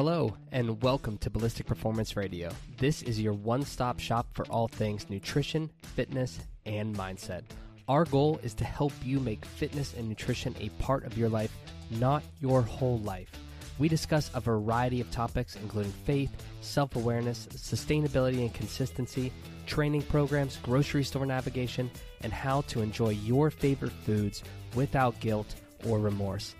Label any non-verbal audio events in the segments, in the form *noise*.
Hello, and welcome to Ballistic Performance Radio. This is your one stop shop for all things nutrition, fitness, and mindset. Our goal is to help you make fitness and nutrition a part of your life, not your whole life. We discuss a variety of topics, including faith, self awareness, sustainability and consistency, training programs, grocery store navigation, and how to enjoy your favorite foods without guilt or remorse.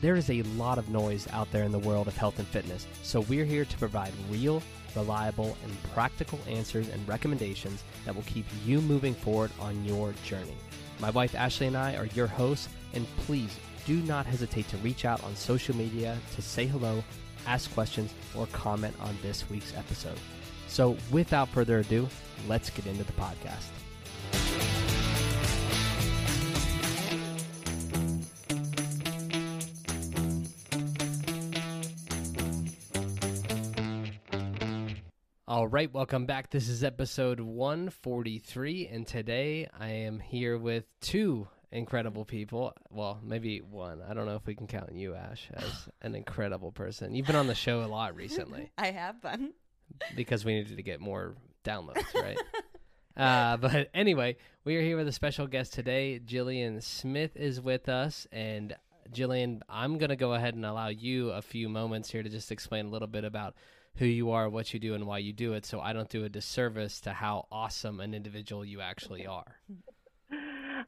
There is a lot of noise out there in the world of health and fitness, so we're here to provide real, reliable, and practical answers and recommendations that will keep you moving forward on your journey. My wife Ashley and I are your hosts, and please do not hesitate to reach out on social media to say hello, ask questions, or comment on this week's episode. So, without further ado, let's get into the podcast. All right, welcome back. This is episode 143, and today I am here with two incredible people. Well, maybe one. I don't know if we can count you, Ash, as an incredible person. You've been on the show a lot recently. *laughs* I have been. Because we needed to get more downloads, right? *laughs* uh, but anyway, we are here with a special guest today. Jillian Smith is with us, and Jillian, I'm going to go ahead and allow you a few moments here to just explain a little bit about who you are, what you do, and why you do it, so I don't do a disservice to how awesome an individual you actually are. *laughs*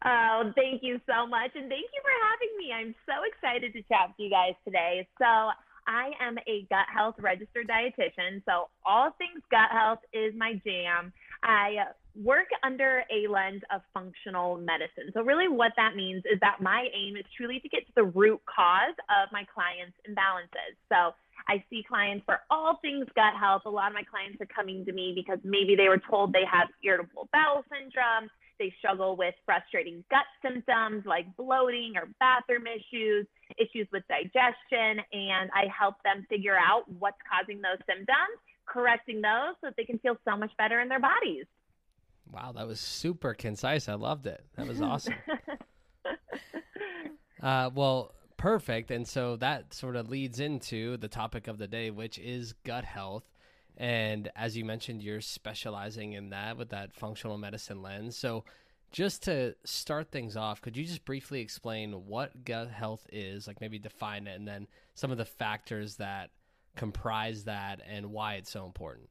Oh, thank you so much. And thank you for having me. I'm so excited to chat with you guys today. So, I am a gut health registered dietitian. So, all things gut health is my jam. I work under a lens of functional medicine. So, really, what that means is that my aim is truly to get to the root cause of my clients' imbalances. So, I see clients for all things gut health. A lot of my clients are coming to me because maybe they were told they have irritable bowel syndrome. They struggle with frustrating gut symptoms like bloating or bathroom issues, issues with digestion, and I help them figure out what's causing those symptoms, correcting those so that they can feel so much better in their bodies. Wow, that was super concise. I loved it. That was *laughs* awesome. uh, well, perfect. And so that sort of leads into the topic of the day, which is gut health. And as you mentioned, you're specializing in that with that functional medicine lens. So, just to start things off, could you just briefly explain what gut health is, like maybe define it, and then some of the factors that comprise that and why it's so important?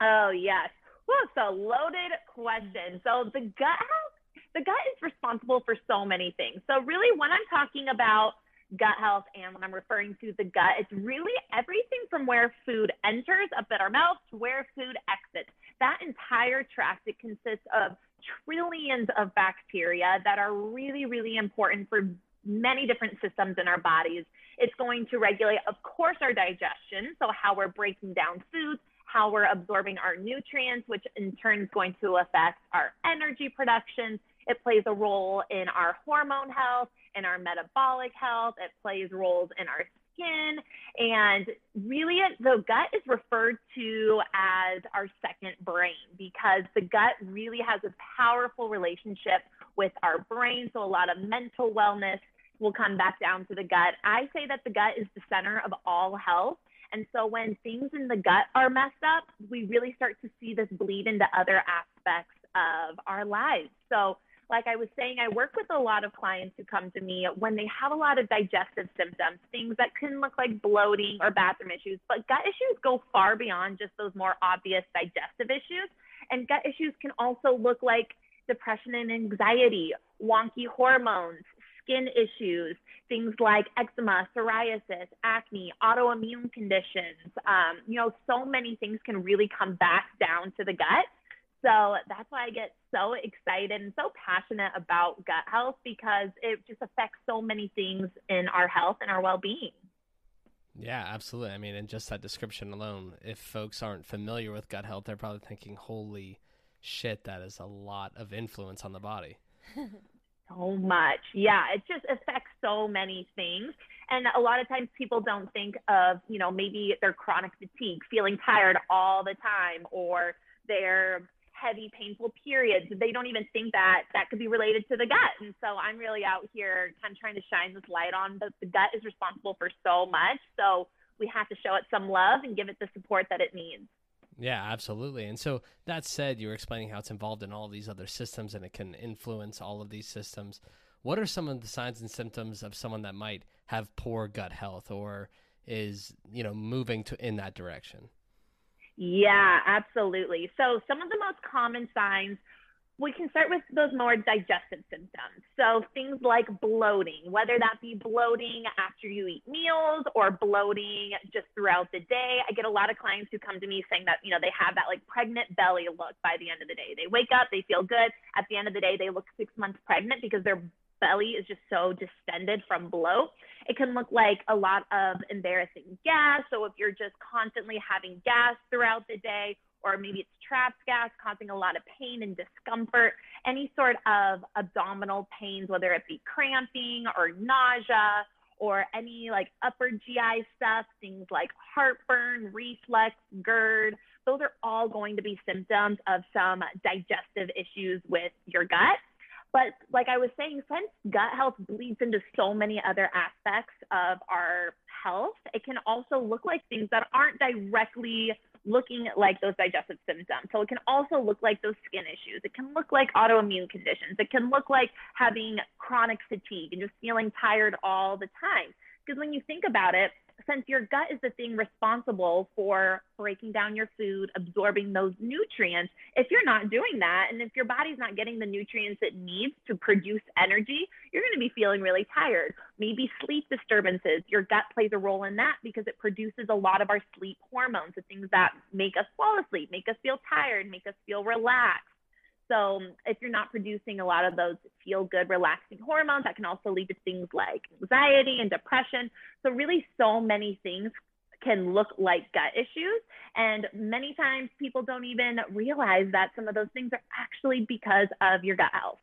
Oh, yes. Well, it's a loaded question. So, the gut health the gut is responsible for so many things. So, really, when I'm talking about gut health and when I'm referring to the gut, it's really everything from where food enters up at our mouth to where food exits. That entire tract, it consists of trillions of bacteria that are really, really important for many different systems in our bodies. It's going to regulate, of course, our digestion, so how we're breaking down foods, how we're absorbing our nutrients, which in turn is going to affect our energy production, it plays a role in our hormone health, in our metabolic health. It plays roles in our skin. And really, the gut is referred to as our second brain because the gut really has a powerful relationship with our brain. So, a lot of mental wellness will come back down to the gut. I say that the gut is the center of all health. And so, when things in the gut are messed up, we really start to see this bleed into other aspects of our lives. So, like I was saying, I work with a lot of clients who come to me when they have a lot of digestive symptoms, things that can look like bloating or bathroom issues, but gut issues go far beyond just those more obvious digestive issues. And gut issues can also look like depression and anxiety, wonky hormones, skin issues, things like eczema, psoriasis, acne, autoimmune conditions. Um, you know, so many things can really come back down to the gut. So that's why I get so excited and so passionate about gut health because it just affects so many things in our health and our well being. Yeah, absolutely. I mean, in just that description alone, if folks aren't familiar with gut health, they're probably thinking, holy shit, that is a lot of influence on the body. *laughs* so much. Yeah, it just affects so many things. And a lot of times people don't think of, you know, maybe their chronic fatigue, feeling tired all the time, or their heavy, painful periods. They don't even think that that could be related to the gut. And so I'm really out here kind of trying to shine this light on that the gut is responsible for so much. So we have to show it some love and give it the support that it needs. Yeah, absolutely. And so that said, you were explaining how it's involved in all these other systems and it can influence all of these systems. What are some of the signs and symptoms of someone that might have poor gut health or is, you know, moving to in that direction? Yeah, absolutely. So some of the most common signs we can start with those more digestive symptoms. So things like bloating, whether that be bloating after you eat meals or bloating just throughout the day. I get a lot of clients who come to me saying that, you know, they have that like pregnant belly look by the end of the day. They wake up, they feel good. At the end of the day, they look six months pregnant because their belly is just so distended from bloat. It can look like a lot of embarrassing gas. So if you're just constantly having gas throughout the day, or maybe it's trapped gas causing a lot of pain and discomfort, any sort of abdominal pains, whether it be cramping or nausea or any like upper GI stuff, things like heartburn, reflux, GERD, those are all going to be symptoms of some digestive issues with your gut. But like I was saying, since gut health bleeds into so many other aspects of our health, it can also look like things that aren't directly looking like those digestive symptoms. So it can also look like those skin issues. It can look like autoimmune conditions. It can look like having chronic fatigue and just feeling tired all the time. Because when you think about it, since your gut is the thing responsible for breaking down your food, absorbing those nutrients, if you're not doing that, and if your body's not getting the nutrients it needs to produce energy, you're going to be feeling really tired. Maybe sleep disturbances. Your gut plays a role in that because it produces a lot of our sleep hormones, the things that make us fall asleep, make us feel tired, make us feel relaxed. So um, if you're not producing a lot of those feel good, relaxing hormones, that can also lead to things like anxiety and depression. So really so many things can look like gut issues. And many times people don't even realize that some of those things are actually because of your gut health.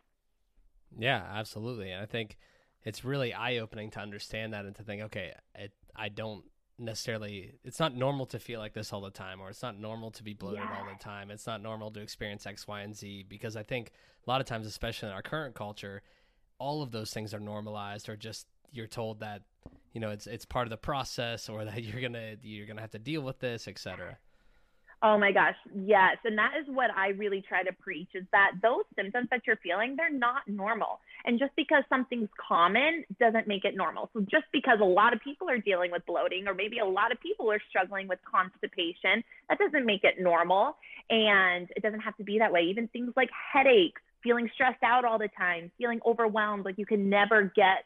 Yeah, absolutely. And I think it's really eye opening to understand that and to think, okay, it, I don't necessarily it's not normal to feel like this all the time or it's not normal to be bloated yeah. all the time it's not normal to experience x y and z because i think a lot of times especially in our current culture all of those things are normalized or just you're told that you know it's it's part of the process or *laughs* that you're gonna you're gonna have to deal with this etc Oh my gosh, yes. And that is what I really try to preach is that those symptoms that you're feeling, they're not normal. And just because something's common doesn't make it normal. So just because a lot of people are dealing with bloating or maybe a lot of people are struggling with constipation, that doesn't make it normal. And it doesn't have to be that way. Even things like headaches, feeling stressed out all the time, feeling overwhelmed, like you can never get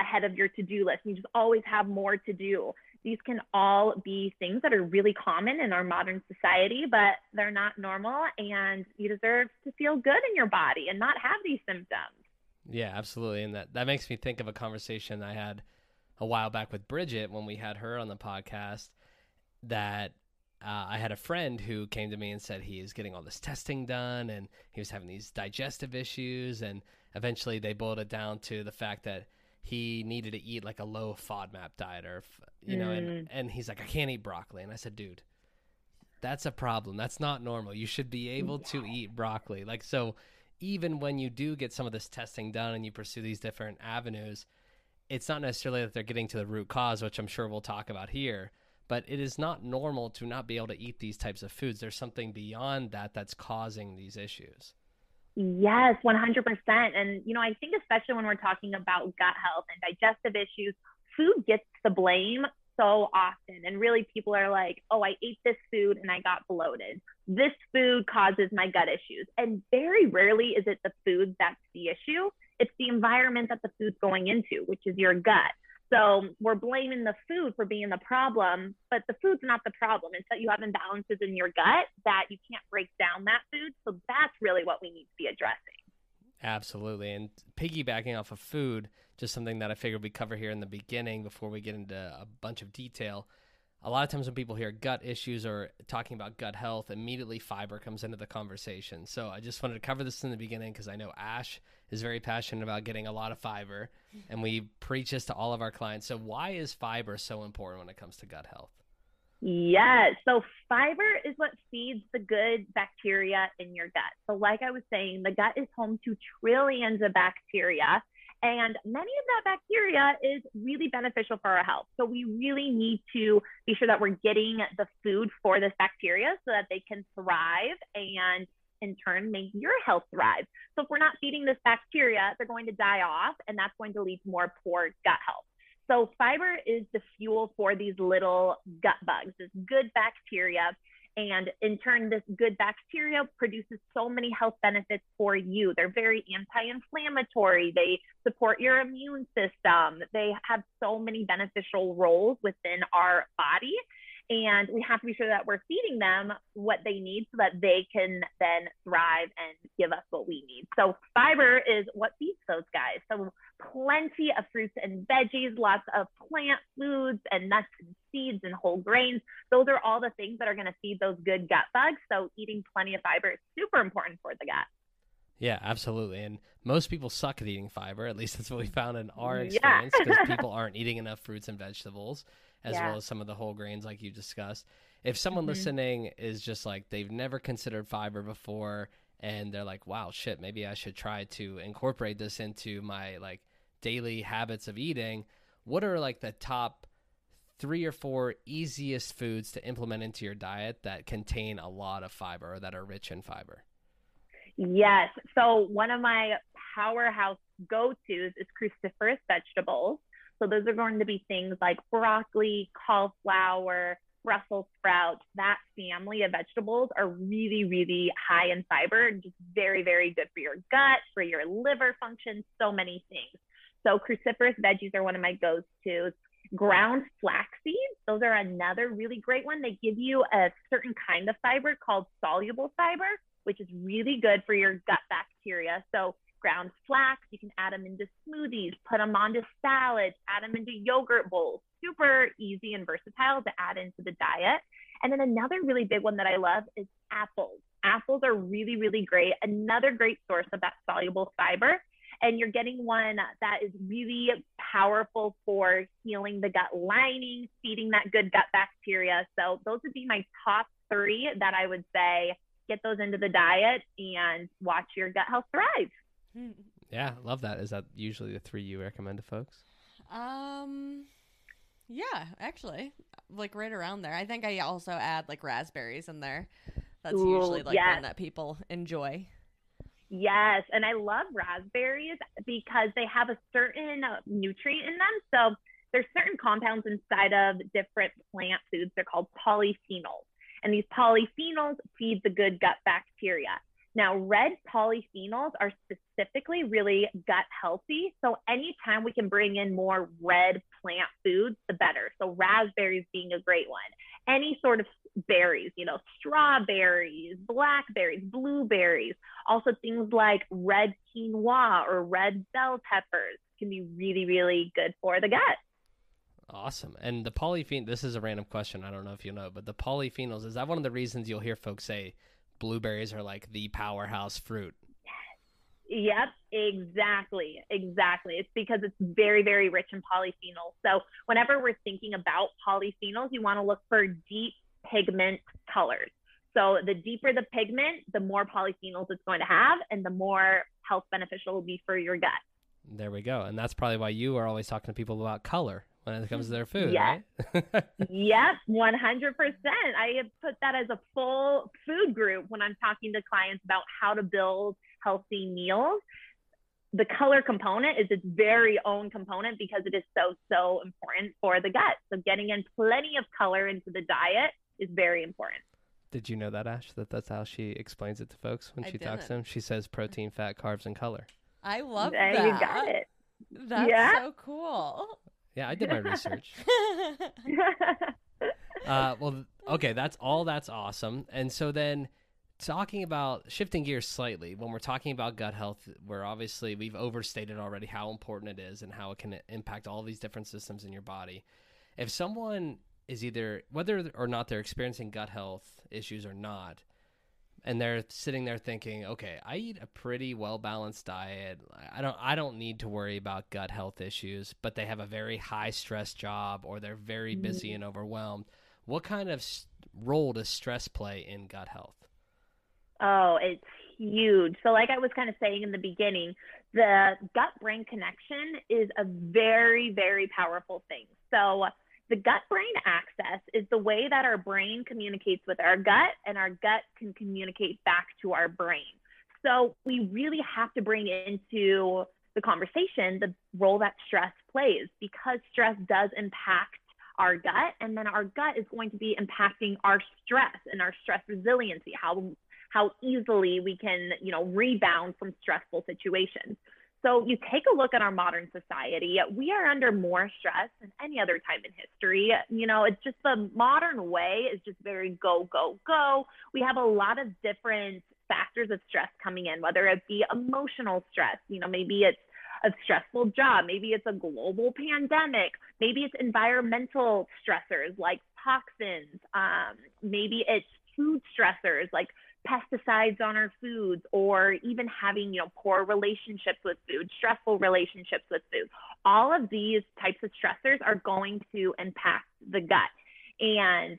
ahead of your to-do list. You just always have more to do these can all be things that are really common in our modern society, but they're not normal. And you deserve to feel good in your body and not have these symptoms. Yeah, absolutely. And that, that makes me think of a conversation I had a while back with Bridget when we had her on the podcast. That uh, I had a friend who came to me and said he is getting all this testing done and he was having these digestive issues. And eventually they boiled it down to the fact that he needed to eat like a low FODMAP diet or you know, and mm. and he's like, I can't eat broccoli, and I said, dude, that's a problem. That's not normal. You should be able to eat broccoli. Like so, even when you do get some of this testing done and you pursue these different avenues, it's not necessarily that they're getting to the root cause, which I'm sure we'll talk about here. But it is not normal to not be able to eat these types of foods. There's something beyond that that's causing these issues. Yes, 100%. And, you know, I think especially when we're talking about gut health and digestive issues, food gets the blame so often. And really, people are like, oh, I ate this food and I got bloated. This food causes my gut issues. And very rarely is it the food that's the issue, it's the environment that the food's going into, which is your gut. So we're blaming the food for being the problem, but the food's not the problem. It's that you have imbalances in your gut that you can't break down that food. So that's really what we need to be addressing. Absolutely. And piggybacking off of food, just something that I figured we cover here in the beginning before we get into a bunch of detail. A lot of times when people hear gut issues or talking about gut health, immediately fiber comes into the conversation. So I just wanted to cover this in the beginning because I know Ash is very passionate about getting a lot of fiber, and we preach this to all of our clients. So why is fiber so important when it comes to gut health? Yes. So fiber is what feeds the good bacteria in your gut. So, like I was saying, the gut is home to trillions of bacteria. And many of that bacteria is really beneficial for our health. So we really need to be sure that we're getting the food for this bacteria so that they can thrive and in turn make your health thrive. So if we're not feeding this bacteria, they're going to die off and that's going to lead to more poor gut health. So fiber is the fuel for these little gut bugs, this good bacteria and in turn, this good bacteria produces so many health benefits for you. They're very anti inflammatory, they support your immune system, they have so many beneficial roles within our body. And we have to be sure that we're feeding them what they need so that they can then thrive and give us what we need. So, fiber is what feeds those guys. So, plenty of fruits and veggies, lots of plant foods and nuts and seeds and whole grains. Those are all the things that are going to feed those good gut bugs. So, eating plenty of fiber is super important for the gut. Yeah, absolutely. And most people suck at eating fiber. At least that's what we found in our experience because yeah. people *laughs* aren't eating enough fruits and vegetables as yeah. well as some of the whole grains like you discussed. If someone mm-hmm. listening is just like they've never considered fiber before and they're like, "Wow, shit, maybe I should try to incorporate this into my like daily habits of eating." What are like the top 3 or 4 easiest foods to implement into your diet that contain a lot of fiber or that are rich in fiber? Yes. So one of my powerhouse go-tos is cruciferous vegetables. So those are going to be things like broccoli, cauliflower, Brussels sprouts, that family of vegetables are really, really high in fiber and just very, very good for your gut, for your liver function, so many things. So cruciferous veggies are one of my go-tos. Ground flax seeds, those are another really great one. They give you a certain kind of fiber called soluble fiber, which is really good for your gut bacteria. So ground flax. You can add them into smoothies, put them onto salads, add them into yogurt bowls. Super easy and versatile to add into the diet. And then another really big one that I love is apples. Apples are really, really great. Another great source of that soluble fiber. And you're getting one that is really powerful for healing the gut lining, feeding that good gut bacteria. So those would be my top three that I would say get those into the diet and watch your gut health thrive. Yeah, love that. Is that usually the three you recommend to folks? Um, yeah, actually, like right around there. I think I also add like raspberries in there. That's Ooh, usually like yes. one that people enjoy. Yes, and I love raspberries because they have a certain nutrient in them. So there's certain compounds inside of different plant foods. They're called polyphenols. And these polyphenols feed the good gut bacteria. Now, red polyphenols are specifically really gut healthy. So, anytime we can bring in more red plant foods, the better. So, raspberries being a great one. Any sort of berries, you know, strawberries, blackberries, blueberries, also things like red quinoa or red bell peppers can be really, really good for the gut. Awesome. And the polyphen this is a random question. I don't know if you know, but the polyphenols, is that one of the reasons you'll hear folks say blueberries are like the powerhouse fruit. Yep, exactly. Exactly. It's because it's very, very rich in polyphenols. So, whenever we're thinking about polyphenols, you want to look for deep pigment colors. So, the deeper the pigment, the more polyphenols it's going to have, and the more health beneficial it will be for your gut. There we go. And that's probably why you are always talking to people about color when it comes to their food, yes. right? *laughs* yep, 100%. I have put that as a full food group when I'm talking to clients about how to build healthy meals. The color component is its very own component because it is so, so important for the gut. So, getting in plenty of color into the diet is very important. Did you know that, Ash? That that's how she explains it to folks when I she didn't. talks to them? She says protein, fat, carbs, and color. I love there that. You got it. That's yeah. so cool. Yeah, I did my research. *laughs* uh, well, okay, that's all. That's awesome. And so then, talking about shifting gears slightly, when we're talking about gut health, we're obviously we've overstated already how important it is and how it can impact all these different systems in your body. If someone is either whether or not they're experiencing gut health issues or not, and they're sitting there thinking, okay, I eat a pretty well balanced diet. I don't I don't need to worry about gut health issues, but they have a very high stress job or they're very busy mm-hmm. and overwhelmed. What kind of role does stress play in gut health? Oh, it's huge. So, like I was kind of saying in the beginning, the gut brain connection is a very, very powerful thing. So, the gut brain axis is the way that our brain communicates with our gut, and our gut can communicate back to our brain. So, we really have to bring into the conversation the role that stress plays because stress does impact our gut and then our gut is going to be impacting our stress and our stress resiliency how how easily we can, you know, rebound from stressful situations. So you take a look at our modern society, we are under more stress than any other time in history. You know, it's just the modern way is just very go, go, go. We have a lot of different factors of stress coming in, whether it be emotional stress, you know, maybe it's a stressful job, maybe it's a global pandemic, maybe it's environmental stressors like toxins, um, maybe it's food stressors like pesticides on our foods or even having you know poor relationships with food stressful relationships with food. All of these types of stressors are going to impact the gut. And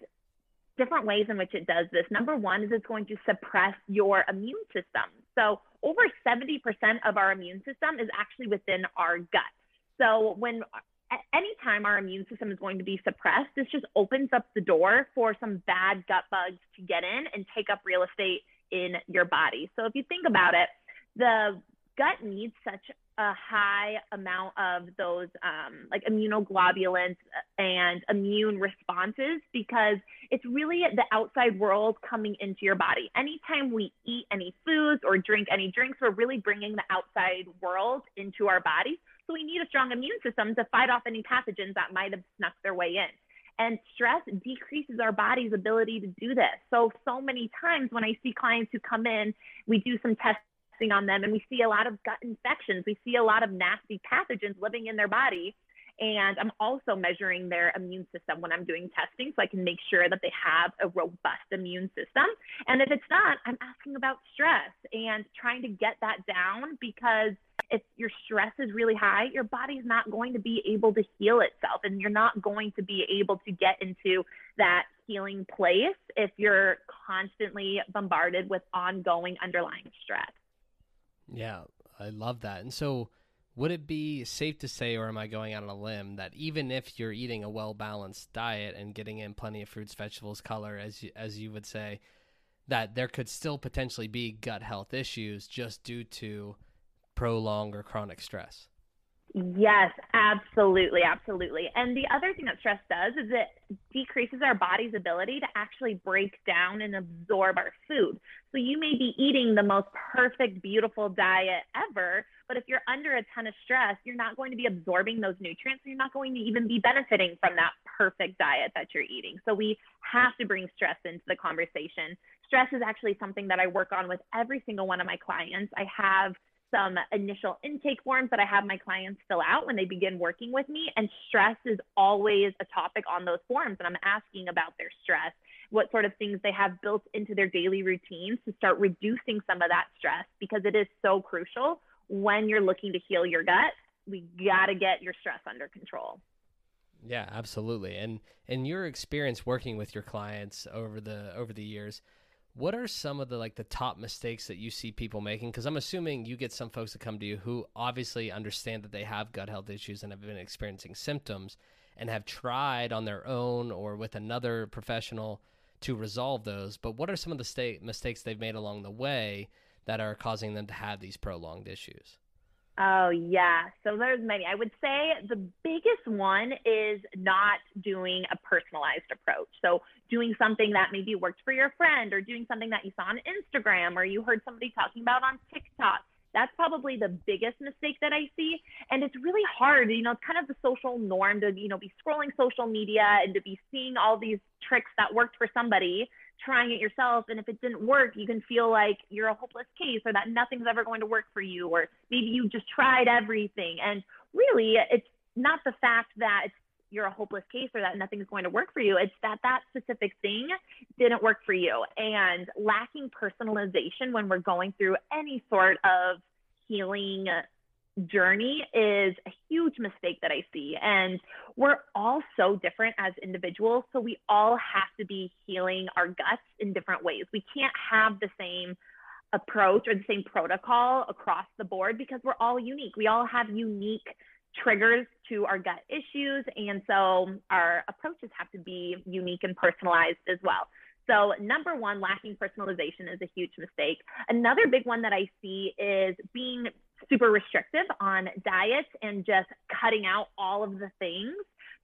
different ways in which it does this. Number one is it's going to suppress your immune system. So over 70% of our immune system is actually within our gut. So when anytime our immune system is going to be suppressed, this just opens up the door for some bad gut bugs to get in and take up real estate in your body. So if you think about it, the gut needs such a high amount of those um, like immunoglobulins and immune responses because it's really the outside world coming into your body. Anytime we eat any foods or drink any drinks, we're really bringing the outside world into our body. So we need a strong immune system to fight off any pathogens that might have snuck their way in. And stress decreases our body's ability to do this. So, so many times when I see clients who come in, we do some testing on them and we see a lot of gut infections. We see a lot of nasty pathogens living in their body. And I'm also measuring their immune system when I'm doing testing so I can make sure that they have a robust immune system. And if it's not, I'm asking about stress and trying to get that down because if your stress is really high, your body's not going to be able to heal itself and you're not going to be able to get into that healing place if you're constantly bombarded with ongoing underlying stress. Yeah, I love that. And so, would it be safe to say, or am I going out on a limb, that even if you're eating a well balanced diet and getting in plenty of fruits, vegetables, color, as you, as you would say, that there could still potentially be gut health issues just due to prolonged or chronic stress? Yes, absolutely, absolutely. And the other thing that stress does is it decreases our body's ability to actually break down and absorb our food. So you may be eating the most perfect, beautiful diet ever, but if you're under a ton of stress, you're not going to be absorbing those nutrients. So you're not going to even be benefiting from that perfect diet that you're eating. So we have to bring stress into the conversation. Stress is actually something that I work on with every single one of my clients. I have some initial intake forms that I have my clients fill out when they begin working with me. And stress is always a topic on those forms. And I'm asking about their stress, what sort of things they have built into their daily routines to start reducing some of that stress because it is so crucial when you're looking to heal your gut. We got to get your stress under control. Yeah, absolutely. And in your experience working with your clients over the over the years, what are some of the like the top mistakes that you see people making? Because i'm assuming you get some folks that come to you who obviously understand that they have gut health issues and have been experiencing symptoms and have tried on their own or with another professional to resolve those. But what are some of the state mistakes they've made along the way that are causing them to have these prolonged issues Oh, yeah. So there's many. I would say the biggest one is not doing a personalized approach. So doing something that maybe worked for your friend or doing something that you saw on Instagram or you heard somebody talking about on TikTok. That's probably the biggest mistake that I see. And it's really hard, you know, it's kind of the social norm to, you know, be scrolling social media and to be seeing all these tricks that worked for somebody trying it yourself and if it didn't work you can feel like you're a hopeless case or that nothing's ever going to work for you or maybe you just tried everything. And really it's not the fact that you're a hopeless case or that nothing's going to work for you. It's that that specific thing didn't work for you. And lacking personalization when we're going through any sort of healing journey is a huge mistake that I see. And we're all so different as individuals. So we all have to be healing our guts in different ways. We can't have the same approach or the same protocol across the board because we're all unique. We all have unique triggers to our gut issues. And so our approaches have to be unique and personalized as well. So, number one, lacking personalization is a huge mistake. Another big one that I see is being super restrictive on diets and just cutting out all of the things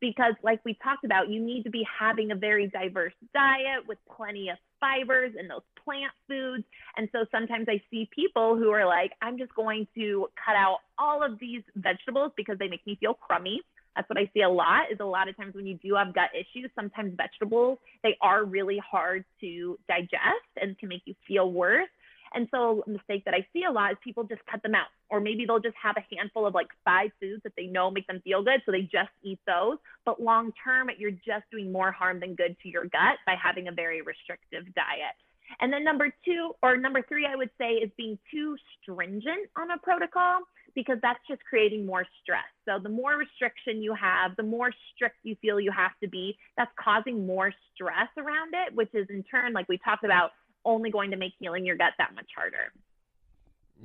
because like we talked about you need to be having a very diverse diet with plenty of fibers and those plant foods. And so sometimes i see people who are like i'm just going to cut out all of these vegetables because they make me feel crummy. That's what i see a lot is a lot of times when you do have gut issues sometimes vegetables they are really hard to digest and can make you feel worse and so a mistake that I see a lot is people just cut them out, or maybe they'll just have a handful of like five foods that they know make them feel good, so they just eat those. But long term, you're just doing more harm than good to your gut by having a very restrictive diet. And then number two, or number three, I would say is being too stringent on a protocol because that's just creating more stress. So the more restriction you have, the more strict you feel you have to be, that's causing more stress around it, which is in turn, like we talked about, only going to make healing your gut that much harder.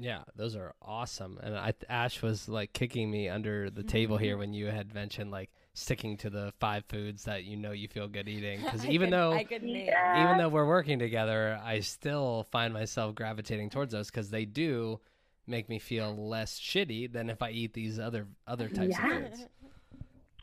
Yeah, those are awesome. And I, Ash was like kicking me under the table here mm-hmm. when you had mentioned like sticking to the five foods that you know you feel good eating. Because *laughs* even though yeah. even though we're working together, I still find myself gravitating towards those because they do make me feel less shitty than if I eat these other other types yeah. of foods.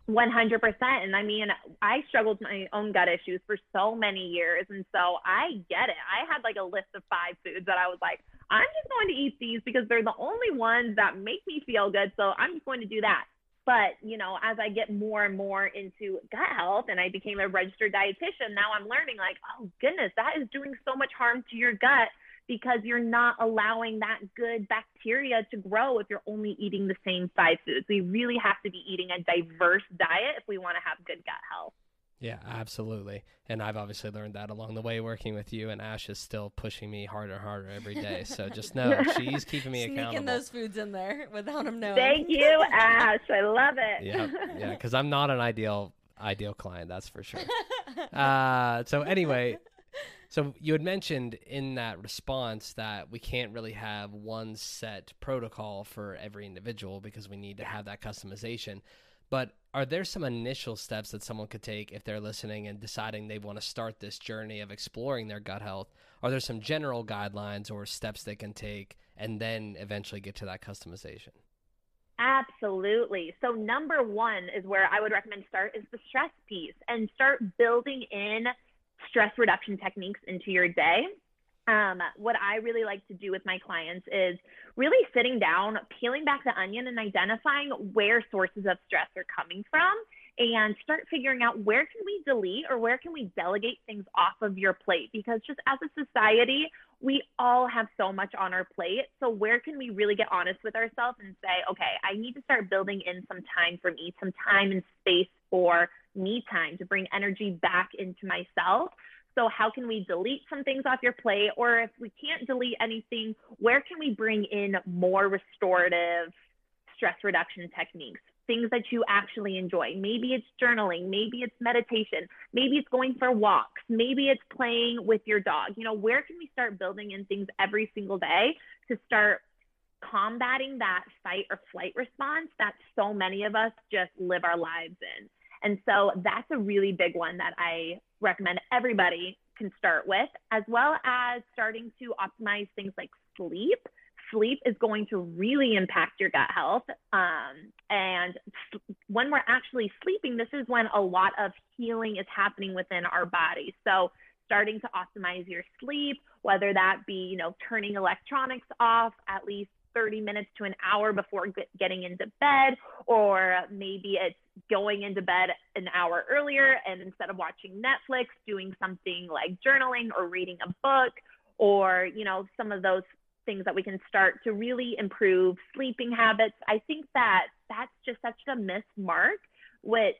100%. And I mean, I struggled with my own gut issues for so many years. And so I get it. I had like a list of five foods that I was like, I'm just going to eat these because they're the only ones that make me feel good. So I'm just going to do that. But, you know, as I get more and more into gut health and I became a registered dietitian, now I'm learning like, oh, goodness, that is doing so much harm to your gut because you're not allowing that good bacteria to grow if you're only eating the same five foods. We really have to be eating a diverse diet if we want to have good gut health. Yeah, absolutely. And I've obviously learned that along the way working with you. And Ash is still pushing me harder and harder every day. So just know *laughs* she's keeping me Sneaking accountable. those foods in there without him knowing. Thank you, Ash. I love it. Yeah, yeah. Because I'm not an ideal ideal client, that's for sure. *laughs* Uh, so anyway, so you had mentioned in that response that we can't really have one set protocol for every individual because we need to have that customization. But are there some initial steps that someone could take if they're listening and deciding they want to start this journey of exploring their gut health? Are there some general guidelines or steps they can take and then eventually get to that customization? Absolutely. So number one is where I would recommend start is the stress piece and start building in stress reduction techniques into your day. Um, what I really like to do with my clients is really sitting down, peeling back the onion, and identifying where sources of stress are coming from and start figuring out where can we delete or where can we delegate things off of your plate because just as a society we all have so much on our plate so where can we really get honest with ourselves and say okay i need to start building in some time for me some time and space for me time to bring energy back into myself so how can we delete some things off your plate or if we can't delete anything where can we bring in more restorative stress reduction techniques things that you actually enjoy. Maybe it's journaling, maybe it's meditation, maybe it's going for walks, maybe it's playing with your dog. You know, where can we start building in things every single day to start combating that fight or flight response that so many of us just live our lives in? And so that's a really big one that I recommend everybody can start with, as well as starting to optimize things like sleep sleep is going to really impact your gut health. Um, and when we're actually sleeping, this is when a lot of healing is happening within our body. So starting to optimize your sleep, whether that be, you know, turning electronics off at least 30 minutes to an hour before getting into bed, or maybe it's going into bed an hour earlier and instead of watching Netflix, doing something like journaling or reading a book, or, you know, some of those things that we can start to really improve sleeping habits. I think that that's just such a miss mark, which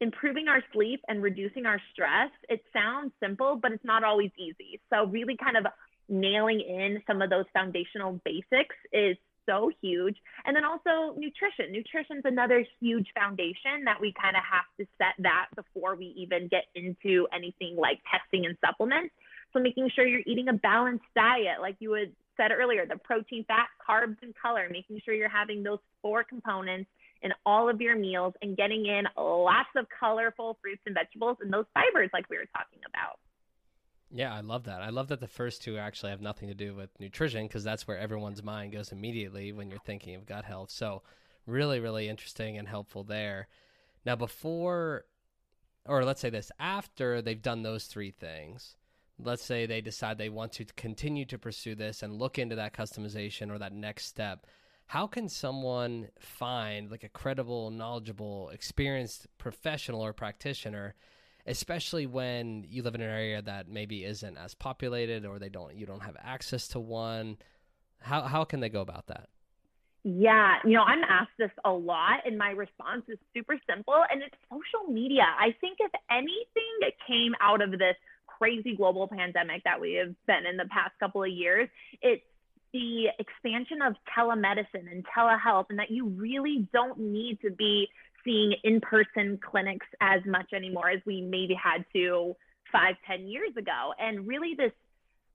improving our sleep and reducing our stress, it sounds simple, but it's not always easy. So, really kind of nailing in some of those foundational basics is so huge. And then also nutrition. Nutrition is another huge foundation that we kind of have to set that before we even get into anything like testing and supplements. So making sure you're eating a balanced diet, like you had said earlier, the protein, fat, carbs, and color, making sure you're having those four components in all of your meals and getting in lots of colorful fruits and vegetables and those fibers like we were talking about. Yeah, I love that. I love that the first two actually have nothing to do with nutrition because that's where everyone's mind goes immediately when you're thinking of gut health. So, really, really interesting and helpful there. Now, before, or let's say this, after they've done those three things, let's say they decide they want to continue to pursue this and look into that customization or that next step. How can someone find like a credible, knowledgeable, experienced professional or practitioner especially when you live in an area that maybe isn't as populated or they don't you don't have access to one. How how can they go about that? Yeah, you know, I'm asked this a lot, and my response is super simple, and it's social media. I think if anything came out of this crazy global pandemic that we have been in the past couple of years, it's the expansion of telemedicine and telehealth, and that you really don't need to be seeing in-person clinics as much anymore as we maybe had to five, ten years ago. And really this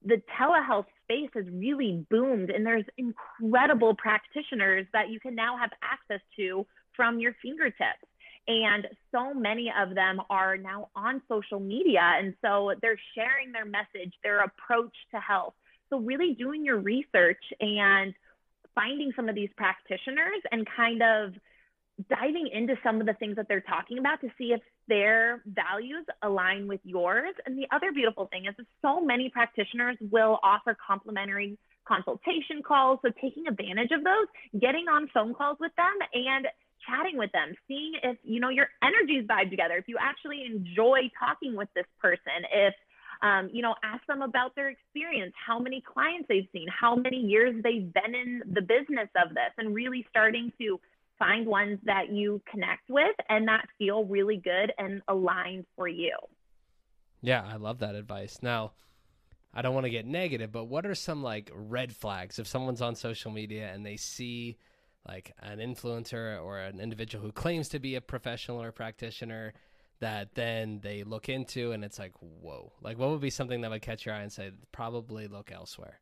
the telehealth space has really boomed and there's incredible practitioners that you can now have access to from your fingertips. And so many of them are now on social media. And so they're sharing their message, their approach to health. So, really doing your research and finding some of these practitioners and kind of diving into some of the things that they're talking about to see if their values align with yours. And the other beautiful thing is that so many practitioners will offer complimentary consultation calls. So taking advantage of those, getting on phone calls with them and chatting with them, seeing if, you know, your energies vibe together, if you actually enjoy talking with this person, if um, you know, ask them about their experience, how many clients they've seen, how many years they've been in the business of this, and really starting to find ones that you connect with and that feel really good and aligned for you. Yeah, I love that advice. Now, I don't want to get negative, but what are some like red flags if someone's on social media and they see like an influencer or an individual who claims to be a professional or practitioner that then they look into and it's like, whoa. Like what would be something that would catch your eye and say, probably look elsewhere?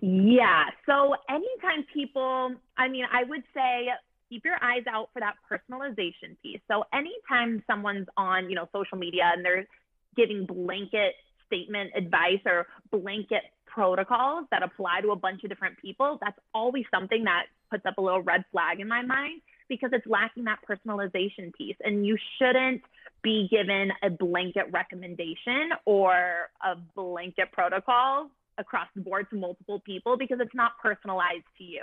Yeah. So anytime people, I mean, I would say keep your eyes out for that personalization piece. So anytime someone's on, you know, social media and they're giving blanket statement advice or blanket protocols that apply to a bunch of different people, that's always something that puts up a little red flag in my mind because it's lacking that personalization piece. And you shouldn't be given a blanket recommendation or a blanket protocol across the board to multiple people because it's not personalized to you.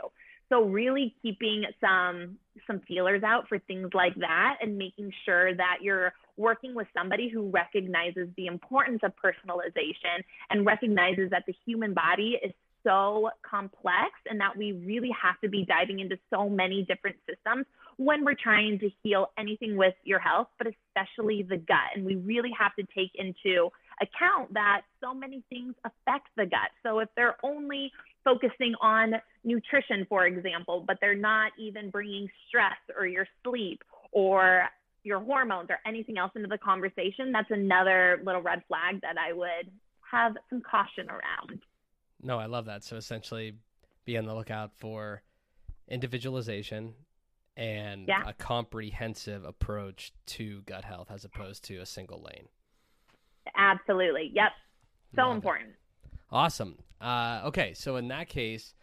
So really keeping some some feelers out for things like that and making sure that you're working with somebody who recognizes the importance of personalization and recognizes that the human body is so complex and that we really have to be diving into so many different systems when we're trying to heal anything with your health, but especially the gut. And we really have to take into account that so many things affect the gut. So if they're only focusing on nutrition, for example, but they're not even bringing stress or your sleep or your hormones or anything else into the conversation, that's another little red flag that I would have some caution around. No, I love that. So essentially, be on the lookout for individualization and yeah. a comprehensive approach to gut health as opposed to a single lane. Absolutely. Yep. So love important. It. Awesome. Uh, okay, so in that case,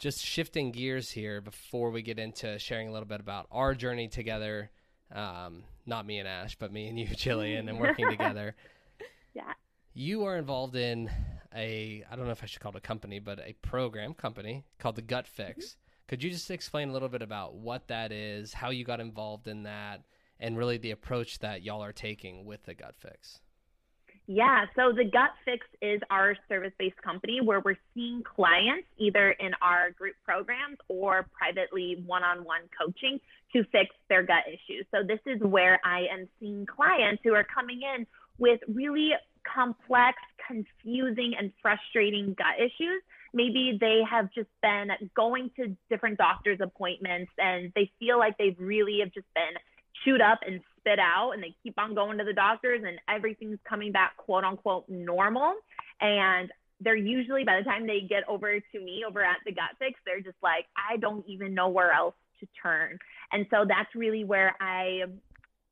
just shifting gears here before we get into sharing a little bit about our journey together. Um, not me and Ash, but me and you, *laughs* Jillian, and working together. *laughs* Yeah. You are involved in a, I don't know if I should call it a company, but a program company called the Gut Fix. Mm-hmm. Could you just explain a little bit about what that is, how you got involved in that, and really the approach that y'all are taking with the Gut Fix? Yeah, so the Gut Fix is our service based company where we're seeing clients either in our group programs or privately one on one coaching to fix their gut issues. So, this is where I am seeing clients who are coming in with really complex, confusing, and frustrating gut issues maybe they have just been going to different doctor's appointments and they feel like they've really have just been chewed up and spit out and they keep on going to the doctors and everything's coming back quote unquote normal. And they're usually by the time they get over to me over at the gut fix they're just like i don't even know where else to turn. And so that's really where i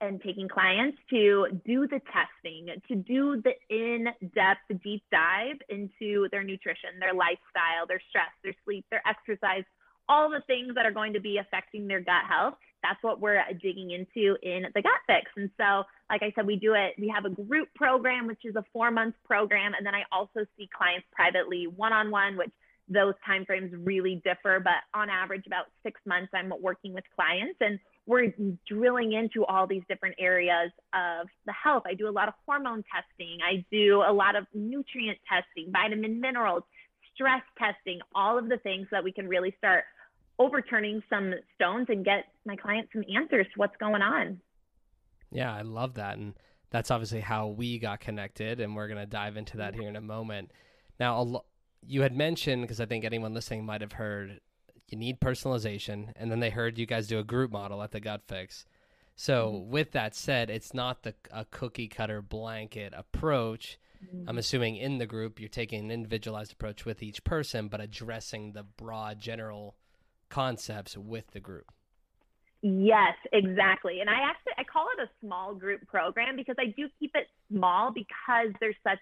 am taking clients to do the testing to do the in-depth deep dive into their nutrition their lifestyle their stress their sleep their exercise all the things that are going to be affecting their gut health that's what we're uh, digging into in the gut fix. And so like i said we do it we have a group program which is a four month program and then i also see clients privately one-on-one which those timeframes really differ but on average about six months i'm working with clients and we're drilling into all these different areas of the health. I do a lot of hormone testing. I do a lot of nutrient testing vitamin minerals stress testing all of the things that we can really start overturning some stones and get my clients some answers to what's going on. Yeah, I love that. And that's obviously how we got connected. And we're going to dive into that here in a moment. Now, you had mentioned, because I think anyone listening might have heard, you need personalization. And then they heard you guys do a group model at the Gut Fix. So, mm-hmm. with that said, it's not the a cookie cutter blanket approach. Mm-hmm. I'm assuming in the group you're taking an individualized approach with each person, but addressing the broad general concepts with the group. Yes, exactly. And I actually I call it a small group program because I do keep it small because there's such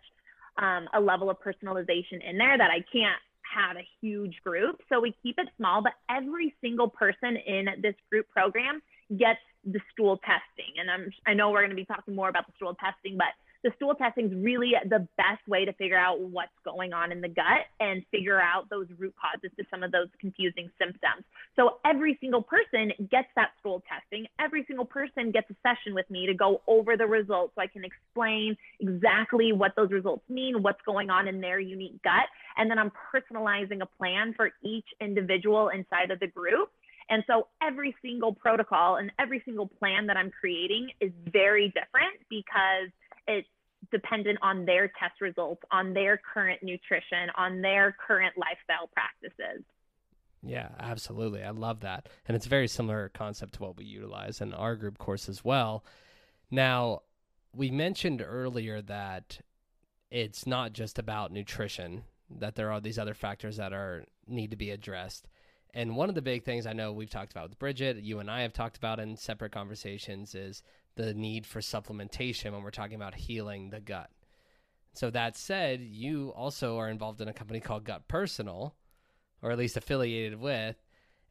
um, a level of personalization in there that I can't have a huge group. So we keep it small, but every single person in this group program gets the stool testing. And I'm I know we're going to be talking more about the stool testing, but the stool testing is really the best way to figure out what's going on in the gut and figure out those root causes to some of those confusing symptoms. So every single person gets that stool testing. Every single person gets a session with me to go over the results so I can explain exactly what those results mean, what's going on in their unique gut. And then I'm personalizing a plan for each individual inside of the group. And so every single protocol and every single plan that I'm creating is very different because it's dependent on their test results, on their current nutrition, on their current lifestyle practices. Yeah, absolutely. I love that. And it's a very similar concept to what we utilize in our group course as well. Now, we mentioned earlier that it's not just about nutrition, that there are these other factors that are need to be addressed. And one of the big things I know we've talked about with Bridget, you and I have talked about in separate conversations is the need for supplementation when we're talking about healing the gut. So that said, you also are involved in a company called Gut Personal, or at least affiliated with,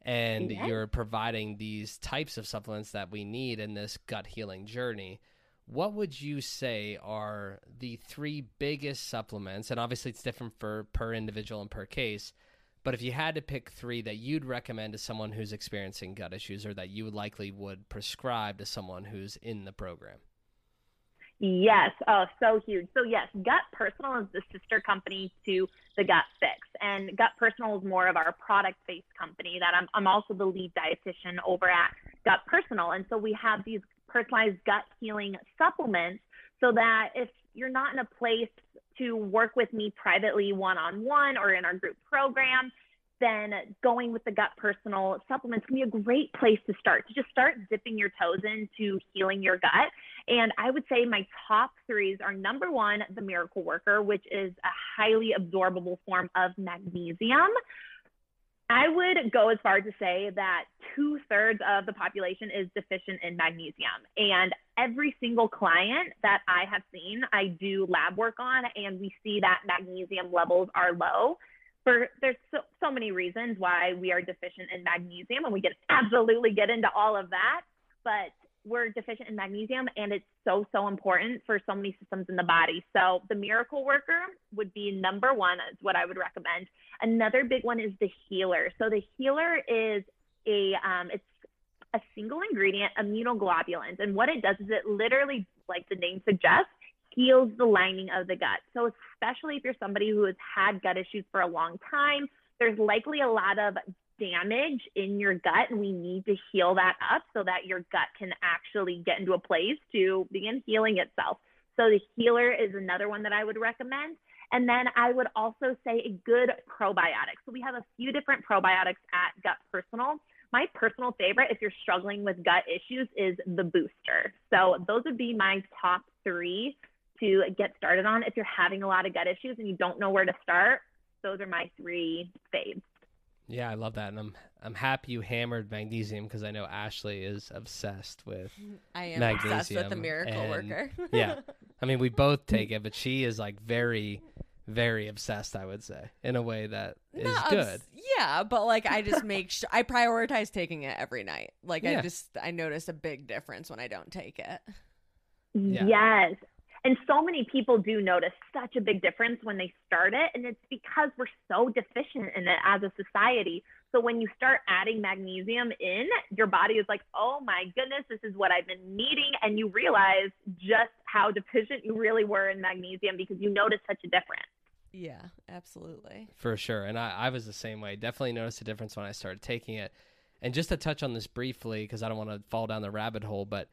and yeah. you're providing these types of supplements that we need in this gut healing journey. What would you say are the three biggest supplements? And obviously, it's different for per individual and per case but if you had to pick three that you'd recommend to someone who's experiencing gut issues or that you likely would prescribe to someone who's in the program. Yes. Oh, so huge. So yes, Gut Personal is the sister company to the Gut Fix, and Gut Personal is more of our product-based company. That I'm, I'm also the lead dietitian over at Gut Personal, and so we have these personalized gut healing supplements, so that if you're not in a place to work with me privately one on one or in our group program, then going with the gut personal supplements can be a great place to start to just start dipping your toes into healing your gut. And I would say my top threes are number one, the miracle worker, which is a highly absorbable form of magnesium. I would go as far to say that two thirds of the population is deficient in magnesium. And every single client that I have seen, I do lab work on, and we see that magnesium levels are low. For there's so, so many reasons why we are deficient in magnesium, and we can absolutely get into all of that. But we're deficient in magnesium and it's so so important for so many systems in the body so the miracle worker would be number one is what i would recommend another big one is the healer so the healer is a um, it's a single ingredient immunoglobulins and what it does is it literally like the name suggests heals the lining of the gut so especially if you're somebody who has had gut issues for a long time there's likely a lot of damage in your gut and we need to heal that up so that your gut can actually get into a place to begin healing itself. So the healer is another one that I would recommend. And then I would also say a good probiotic. So we have a few different probiotics at Gut Personal. My personal favorite, if you're struggling with gut issues, is the booster. So those would be my top three to get started on. If you're having a lot of gut issues and you don't know where to start, those are my three faves. Yeah, I love that, and I'm I'm happy you hammered magnesium because I know Ashley is obsessed with. I am magnesium obsessed with the miracle and, worker. yeah, *laughs* I mean we both take it, but she is like very, very obsessed. I would say in a way that is Not good. obs- yeah, but like I just *laughs* make sure I prioritize taking it every night. Like Yeah. I just I notice a big difference when I don't take it. Yeah. Yes. And so many people do notice such a big difference when they start it. And it's because we're so deficient in it as a society. So when you start adding magnesium in, your body is like, oh my goodness, this is what I've been needing. And you realize just how deficient you really were in magnesium because you notice such a difference. Yeah, absolutely. For sure. And I, I was the same way. Definitely noticed a difference when I started taking it. And just to touch on this briefly, because I don't want to fall down the rabbit hole, but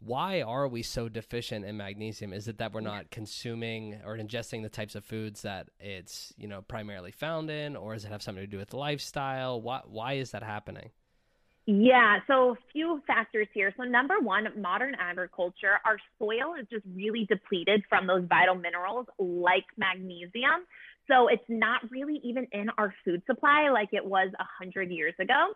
why are we so deficient in magnesium? Is it that we're not consuming or ingesting the types of foods that it's, you know, primarily found in, or does it have something to do with lifestyle? Why, why is that happening? Yeah, so a few factors here. So, number one, modern agriculture, our soil is just really depleted from those vital minerals like magnesium. So, it's not really even in our food supply like it was 100 years ago.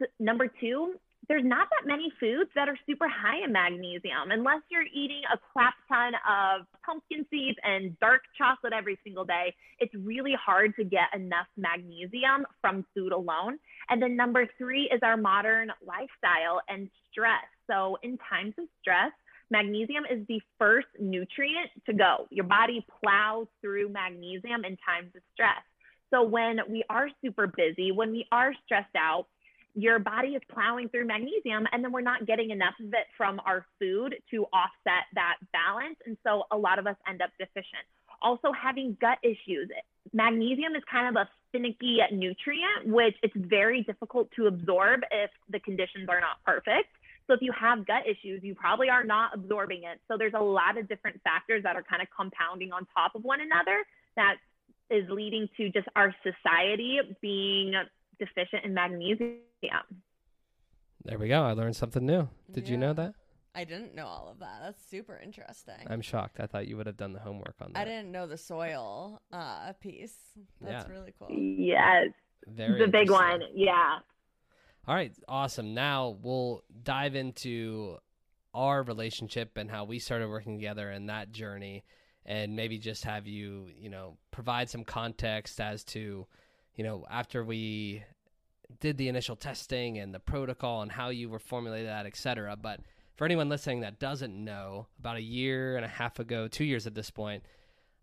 So, number two, there's not that many foods that are super high in magnesium unless you're eating a crap ton of pumpkin seeds and dark chocolate every single day. It's really hard to get enough magnesium from food alone. And then number three is our modern lifestyle and stress. So, in times of stress, magnesium is the first nutrient to go. Your body plows through magnesium in times of stress. So, when we are super busy, when we are stressed out, your body is plowing through magnesium and then we're not getting enough of it from our food to offset that balance. And so a lot of us end up deficient. Also, having gut issues. Magnesium is kind of a finicky nutrient, which it's very difficult to absorb if the conditions are not perfect. So if you have gut issues, you probably are not absorbing it. So there's a lot of different factors that are kind of compounding on top of one another that is leading to just our society being deficient in magnesium. There we go. I learned something new. Did you know that? I didn't know all of that. That's super interesting. I'm shocked. I thought you would have done the homework on that. I didn't know the soil uh, piece. That's Yeah. really cool. Yes, Very the big one. Yeah. All right, awesome. Now we'll dive into our relationship and how we started working together and that journey and maybe just have you, you know, provide some context as to, you know, after we did the initial testing and the protocol and how you were formulated that, et cetera. But for anyone listening that doesn't know, about a year and a half ago, two years at this point,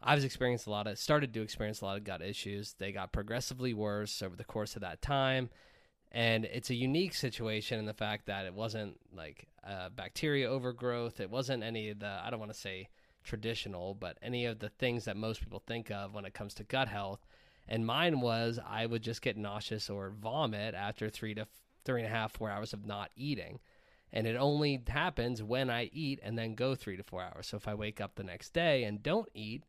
I was experiencing a lot of started to experience a lot of gut issues. They got progressively worse over the course of that time. And it's a unique situation in the fact that it wasn't like uh, bacteria overgrowth. It wasn't any of the, I don't want to say traditional, but any of the things that most people think of when it comes to gut health. And mine was I would just get nauseous or vomit after three to f- three and a half, four hours of not eating. And it only happens when I eat and then go three to four hours. So if I wake up the next day and don't eat,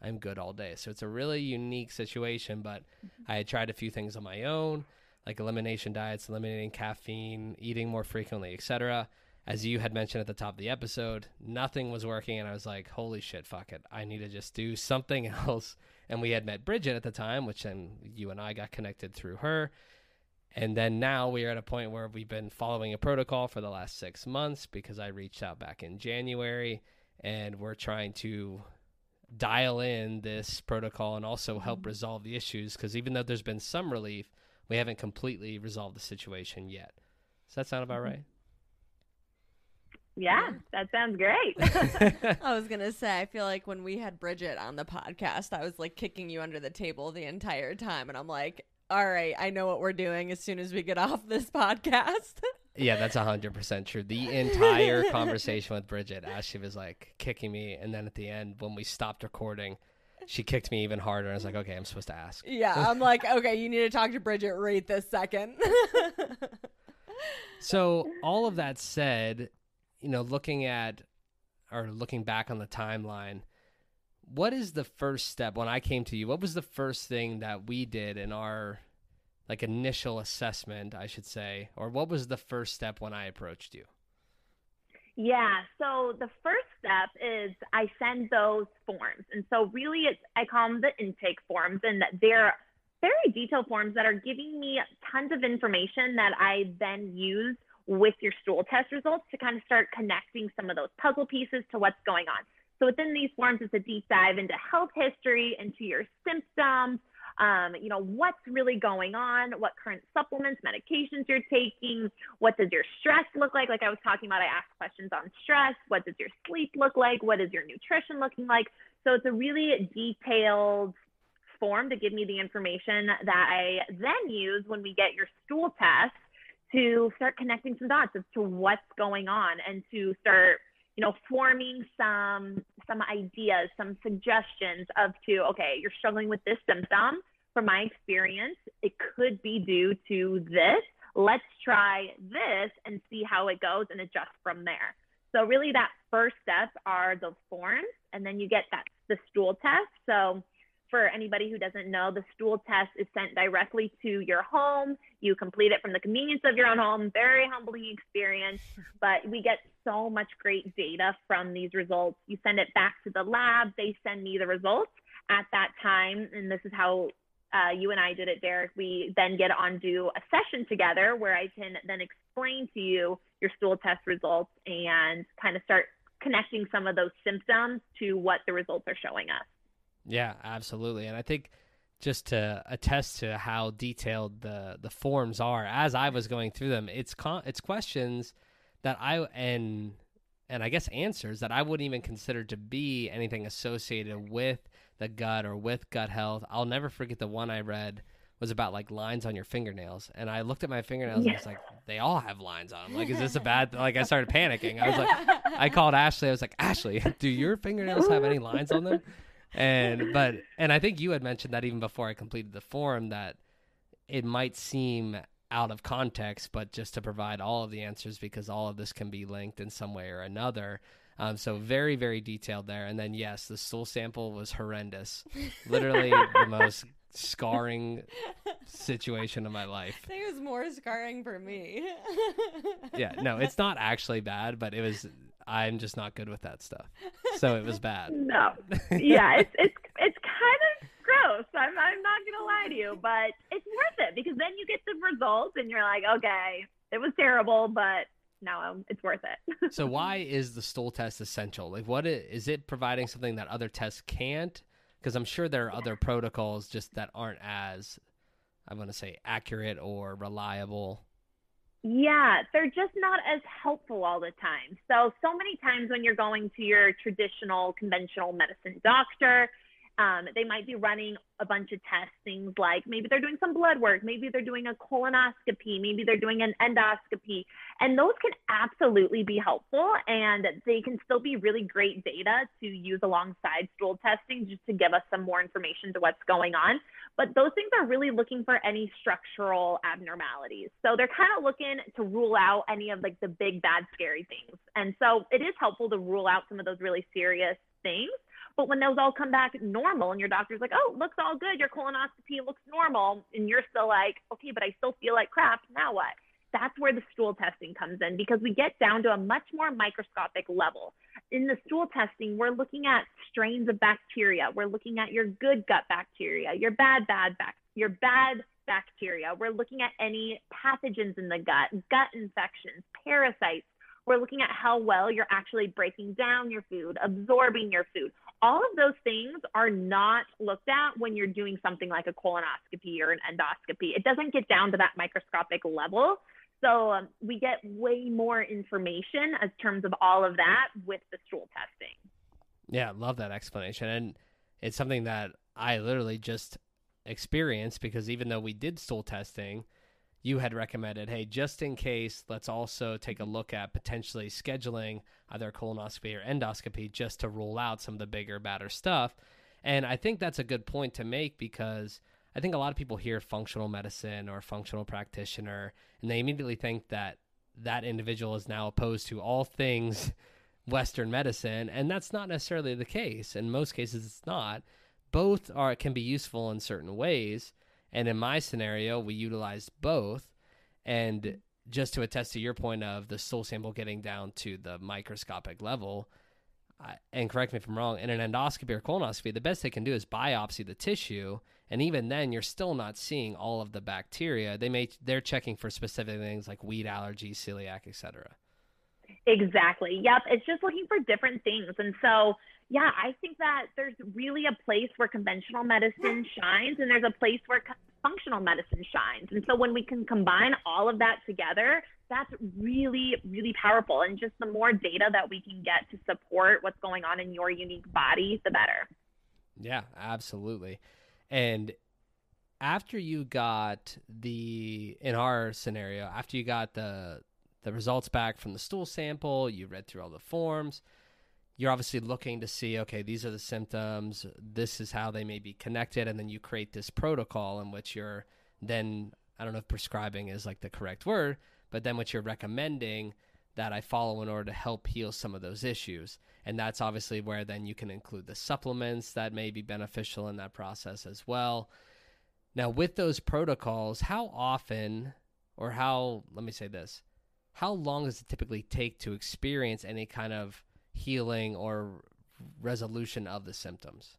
I'm good all day. So it's a really unique situation, but mm-hmm. I had tried a few things on my own, like elimination diets, eliminating caffeine, eating more frequently, etc. As you had mentioned at the top of the episode, nothing was working and I was like, "Holy shit, fuck it. I need to just do something *laughs* else." And we had met Bridget at the time, which then you and I got connected through her. And then now we are at a point where we've been following a protocol for the last 6 months because I reached out back in January and we're trying to dial in this protocol and also help mm-hmm. resolve the issues because even though there's been some relief, we haven't completely resolved the situation yet. Does that sound about mm-hmm. right? Yeah, that sounds great. *laughs* *laughs* I was gonna say, I feel like when we had Bridget on the podcast, I was like kicking you under the table the entire time, and I'm like, "All right, I know what we're doing as soon as we get *laughs* off this podcast." yeah, that's 100% true. The entire conversation with Bridget, as she was like kicking me. And then at the end, when we stopped recording, she kicked me even harder. I was like, okay, I'm supposed to ask. yeah, I'm like, okay, you need to talk to Bridget right this second. So, all of that said, you know, looking at or looking back on the timeline, what is the first step when I came to you? What was the first thing that we did in our like initial assessment, I should say, or what was the first step when I approached you? Yeah, so the first step is I send those forms. And so really it's I call them the intake forms and they're very detailed forms that are giving me tons of information that I then use with your stool test results to kind of start connecting some of those puzzle pieces to what's going on. So within these forms, it's a deep dive into health history, into your symptoms, um, you know, what's really going on, what current supplements, medications you're taking, what does your stress look like? Like I was talking about, I asked questions on stress. What does your sleep look like? What is your nutrition looking like? So it's a really detailed form to give me the information that I then use when we get your stool test to start connecting some dots as to what's going on and to start you know forming some some ideas some suggestions of to okay you're struggling with this symptom. From my experience it could be due to this. Let's try this and see how it goes and adjust from there. So really that first step are the forms and then you get that the stool test. So for anybody who doesn't know, the stool test is sent directly to your home. You complete it from the convenience of your own home. Very humbling experience, but we get so much great data from these results. You send it back to the lab, they send me the results at that time. And this is how uh, you and I did it, Derek. We then get on do a session together where I can then explain to you your stool test results and kind of start connecting some of those symptoms to what the results are showing us. Yeah, absolutely. And I think just to attest to how detailed the the forms are as I was going through them, it's con- it's questions that I and and I guess answers that I wouldn't even consider to be anything associated with the gut or with gut health. I'll never forget the one I read was about like lines on your fingernails, and I looked at my fingernails yeah. and I was like, they all have lines on them. Like, is this a bad? *laughs* Like, I started panicking. I was like, I called Ashley. I was like, Ashley, *laughs* do your fingernails have any lines on them? And *laughs* but and I think you had mentioned that even before I completed the form that it might seem out of context, but just to provide all of the answers because all of this can be linked in some way or another. Um, so very very detailed there. And then yes, the stool sample was horrendous, literally the *laughs* most scarring situation of my life. I think it was more scarring for me. yeah, no, it's not actually bad, but it was I'm just not good with that stuff. So it was bad. *laughs* no. Yeah, it's it's it's kind of gross. I'm I'm not gonna lie to you, but it's worth it because then you get the results and you're like, okay, it was terrible, but now it's worth it. *laughs* so why is the stool test essential? Like, what is, is it providing something that other tests can't? Because I'm sure there are other protocols just that aren't as, I'm to say, accurate or reliable. Yeah, they're just not as helpful all the time. So, so many times when you're going to your traditional conventional medicine doctor, um, they might be running a bunch of tests, things like maybe they're doing some blood work, maybe they're doing a colonoscopy, maybe they're doing an endoscopy. And those can absolutely be helpful and they can still be really great data to use alongside stool testing just to give us some more information to what's going on. But those things are really looking for any structural abnormalities. So they're kind of looking to rule out any of like the big, bad, scary things. And so it is helpful to rule out some of those really serious things. But when those all come back normal and your doctor's like, oh, looks all good, your colonoscopy looks normal, and you're still like, okay, but I still feel like crap, now what? That's where the stool testing comes in because we get down to a much more microscopic level. In the stool testing, we're looking at strains of bacteria. We're looking at your good gut bacteria, your bad, bad bac, your bad bacteria. We're looking at any pathogens in the gut, gut infections, parasites. We're looking at how well you're actually breaking down your food, absorbing your food all of those things are not looked at when you're doing something like a colonoscopy or an endoscopy. It doesn't get down to that microscopic level. So um, we get way more information as terms of all of that with the stool testing. Yeah, love that explanation. And it's something that I literally just experienced because even though we did stool testing, you had recommended, hey, just in case, let's also take a look at potentially scheduling either colonoscopy or endoscopy just to rule out some of the bigger, badder stuff. And I think that's a good point to make because I think a lot of people hear functional medicine or functional practitioner and they immediately think that that individual is now opposed to all things *laughs* Western medicine, and that's not necessarily the case. In most cases, it's not. Both are can be useful in certain ways, and in my scenario, we utilized both. And just to attest to your point of the stool sample getting down to the microscopic level, and correct me if I'm wrong, in an endoscopy or colonoscopy, the best they can do is biopsy the tissue, and even then, you're still not seeing all of the bacteria. They may they're checking for specific things like wheat allergy, celiac, etc. Exactly. Yep. It's just looking for different things, and so yeah, I think that there's really a place where conventional medicine shines, and there's a place where functional medicine shines. And so when we can combine all of that together, that's really, really powerful. And just the more data that we can get to support what's going on in your unique body, the better. Yeah, absolutely. And after you got the in our scenario, after you got the the results back from the stool sample, you read through all the forms, you're obviously looking to see okay these are the symptoms this is how they may be connected and then you create this protocol in which you're then i don't know if prescribing is like the correct word but then what you're recommending that i follow in order to help heal some of those issues and that's obviously where then you can include the supplements that may be beneficial in that process as well now with those protocols how often or how let me say this how long does it typically take to experience any kind of healing or resolution of the symptoms?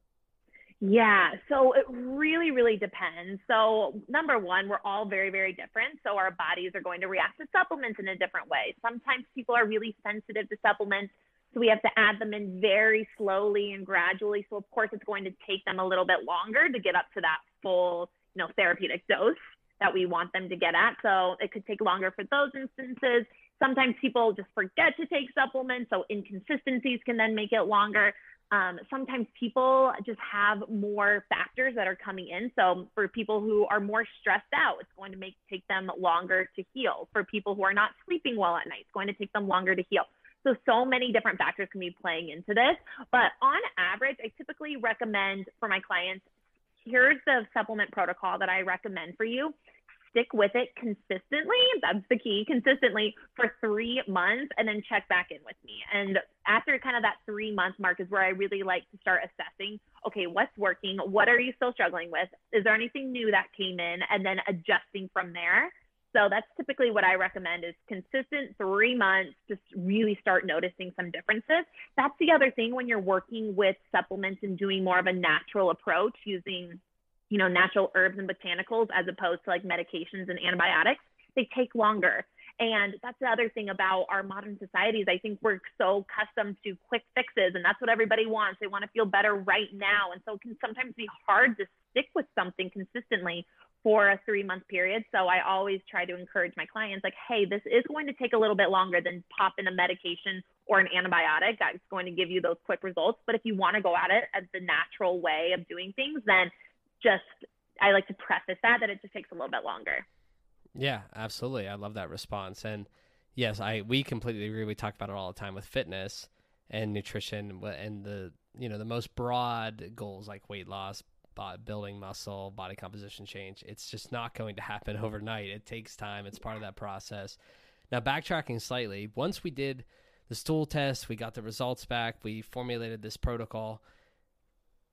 Yeah, so it really, really depends. So, number one, we're all very, very different. So, our bodies are going to react to supplements in a different way. Sometimes people are really sensitive to supplements. So, we have to add them in very slowly and gradually. So, of course, it's going to take them a little bit longer to get up to that full, you know, therapeutic dose that we want them to get at. So, it could take longer for those instances. Sometimes people just forget to take supplements, so inconsistencies can then make it longer. Um, sometimes people just have more factors that are coming in. So for people who are more stressed out, it's going to make take them longer to heal. For people who are not sleeping well at night, it's going to take them longer to heal. So so many different factors can be playing into this. But on average, I typically recommend for my clients, here's the supplement protocol that I recommend for you stick with it consistently. That's the key, consistently for three months and then check back in with me. And after kind of that three month mark is where I really like to start assessing okay, what's working? What are you still struggling with? Is there anything new that came in? And then adjusting from there. So that's typically what I recommend is consistent three months, just really start noticing some differences. That's the other thing when you're working with supplements and doing more of a natural approach using you know, natural herbs and botanicals as opposed to like medications and antibiotics, they take longer. And that's the other thing about our modern societies. I think we're so accustomed to quick fixes, and that's what everybody wants. They want to feel better right now. And so it can sometimes be hard to stick with something consistently for a three month period. So I always try to encourage my clients like, hey, this is going to take a little bit longer than pop in a medication or an antibiotic that's going to give you those quick results. But if you want to go at it as the natural way of doing things, then just I like to preface that that it just takes a little bit longer. Yeah, absolutely. I love that response. And yes, I we completely agree. We talk about it all the time with fitness and nutrition and the you know the most broad goals like weight loss, building muscle, body composition change. It's just not going to happen *laughs* overnight. It takes time. It's part of that process. Now, backtracking slightly, once we did the stool test, we got the results back, we formulated this protocol.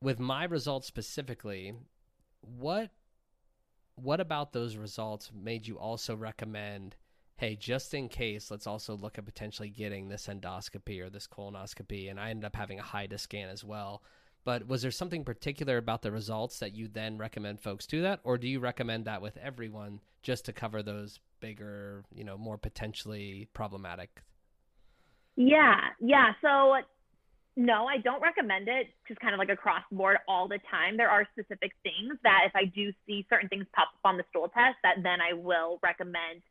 With my results specifically, what what about those results made you also recommend hey just in case let's also look at potentially getting this endoscopy or this colonoscopy? And i ended up having a HIDA scan as well. But was there something particular about the results that you then recommend folks do that? Or do you recommend that with everyone just to cover those bigger you know more potentially problematic? Yeah yeah. So no, I don't recommend it just kind of like across the board all the time. There are specific things that if I do see certain things pop up on the stool test, that then I will recommend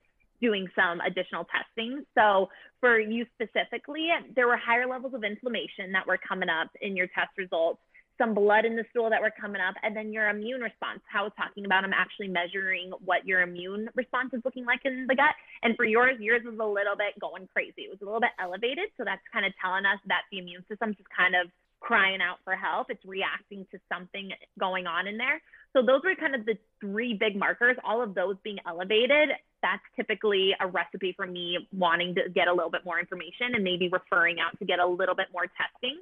doing some additional testing. So for you specifically, there were higher levels of inflammation that were coming up in your test results some blood in the stool that were coming up, and then your immune response. How I was talking about, I'm actually measuring what your immune response is looking like in the gut. And for yours, yours was a little bit going crazy. It was a little bit elevated. So that's kind of telling us that the immune system is kind of crying out for help. It's reacting to something going on in there. So those were kind of the three big markers. All of those being elevated, that's typically a recipe for me wanting to get a little bit more information and maybe referring out to get a little bit more testing.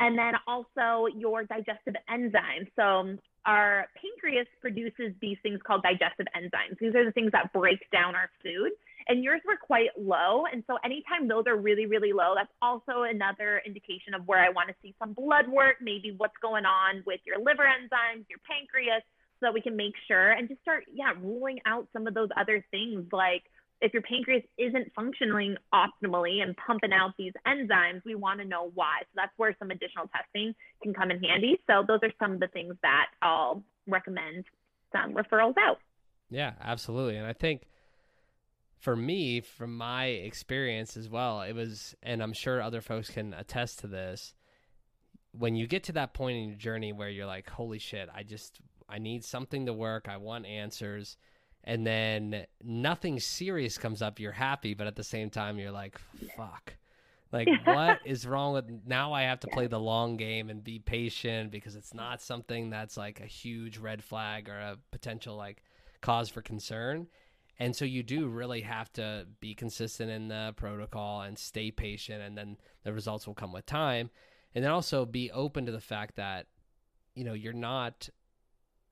And then also your digestive enzymes. So um, our pancreas produces these things called digestive enzymes. These are the things that break down our food and yours were quite low. And so anytime those are really, really low, that's also another indication of where I want to see some blood work, maybe what's going on with your liver enzymes, your pancreas, so that we can make sure and just start, yeah, ruling out some of those other things like if your pancreas isn't functioning optimally and pumping out these enzymes, we want to know why. So that's where some additional testing can come in handy. So those are some of the things that I'll recommend some referrals out. Yeah, absolutely. And I think for me, from my experience as well, it was, and I'm sure other folks can attest to this. When you get to that point in your journey where you're like, holy shit, I just, I need something to work. I want answers. And then nothing serious comes up. You're happy, but at the same time, you're like, fuck. Like, what is wrong with *laughs* now? I have to play the long game and be patient because it's not something that's like a huge red flag or a potential like cause for concern and so you do really have to be consistent in the protocol and stay patient, and then the results will come with time. And then also be open to the fact that, you know, you're not,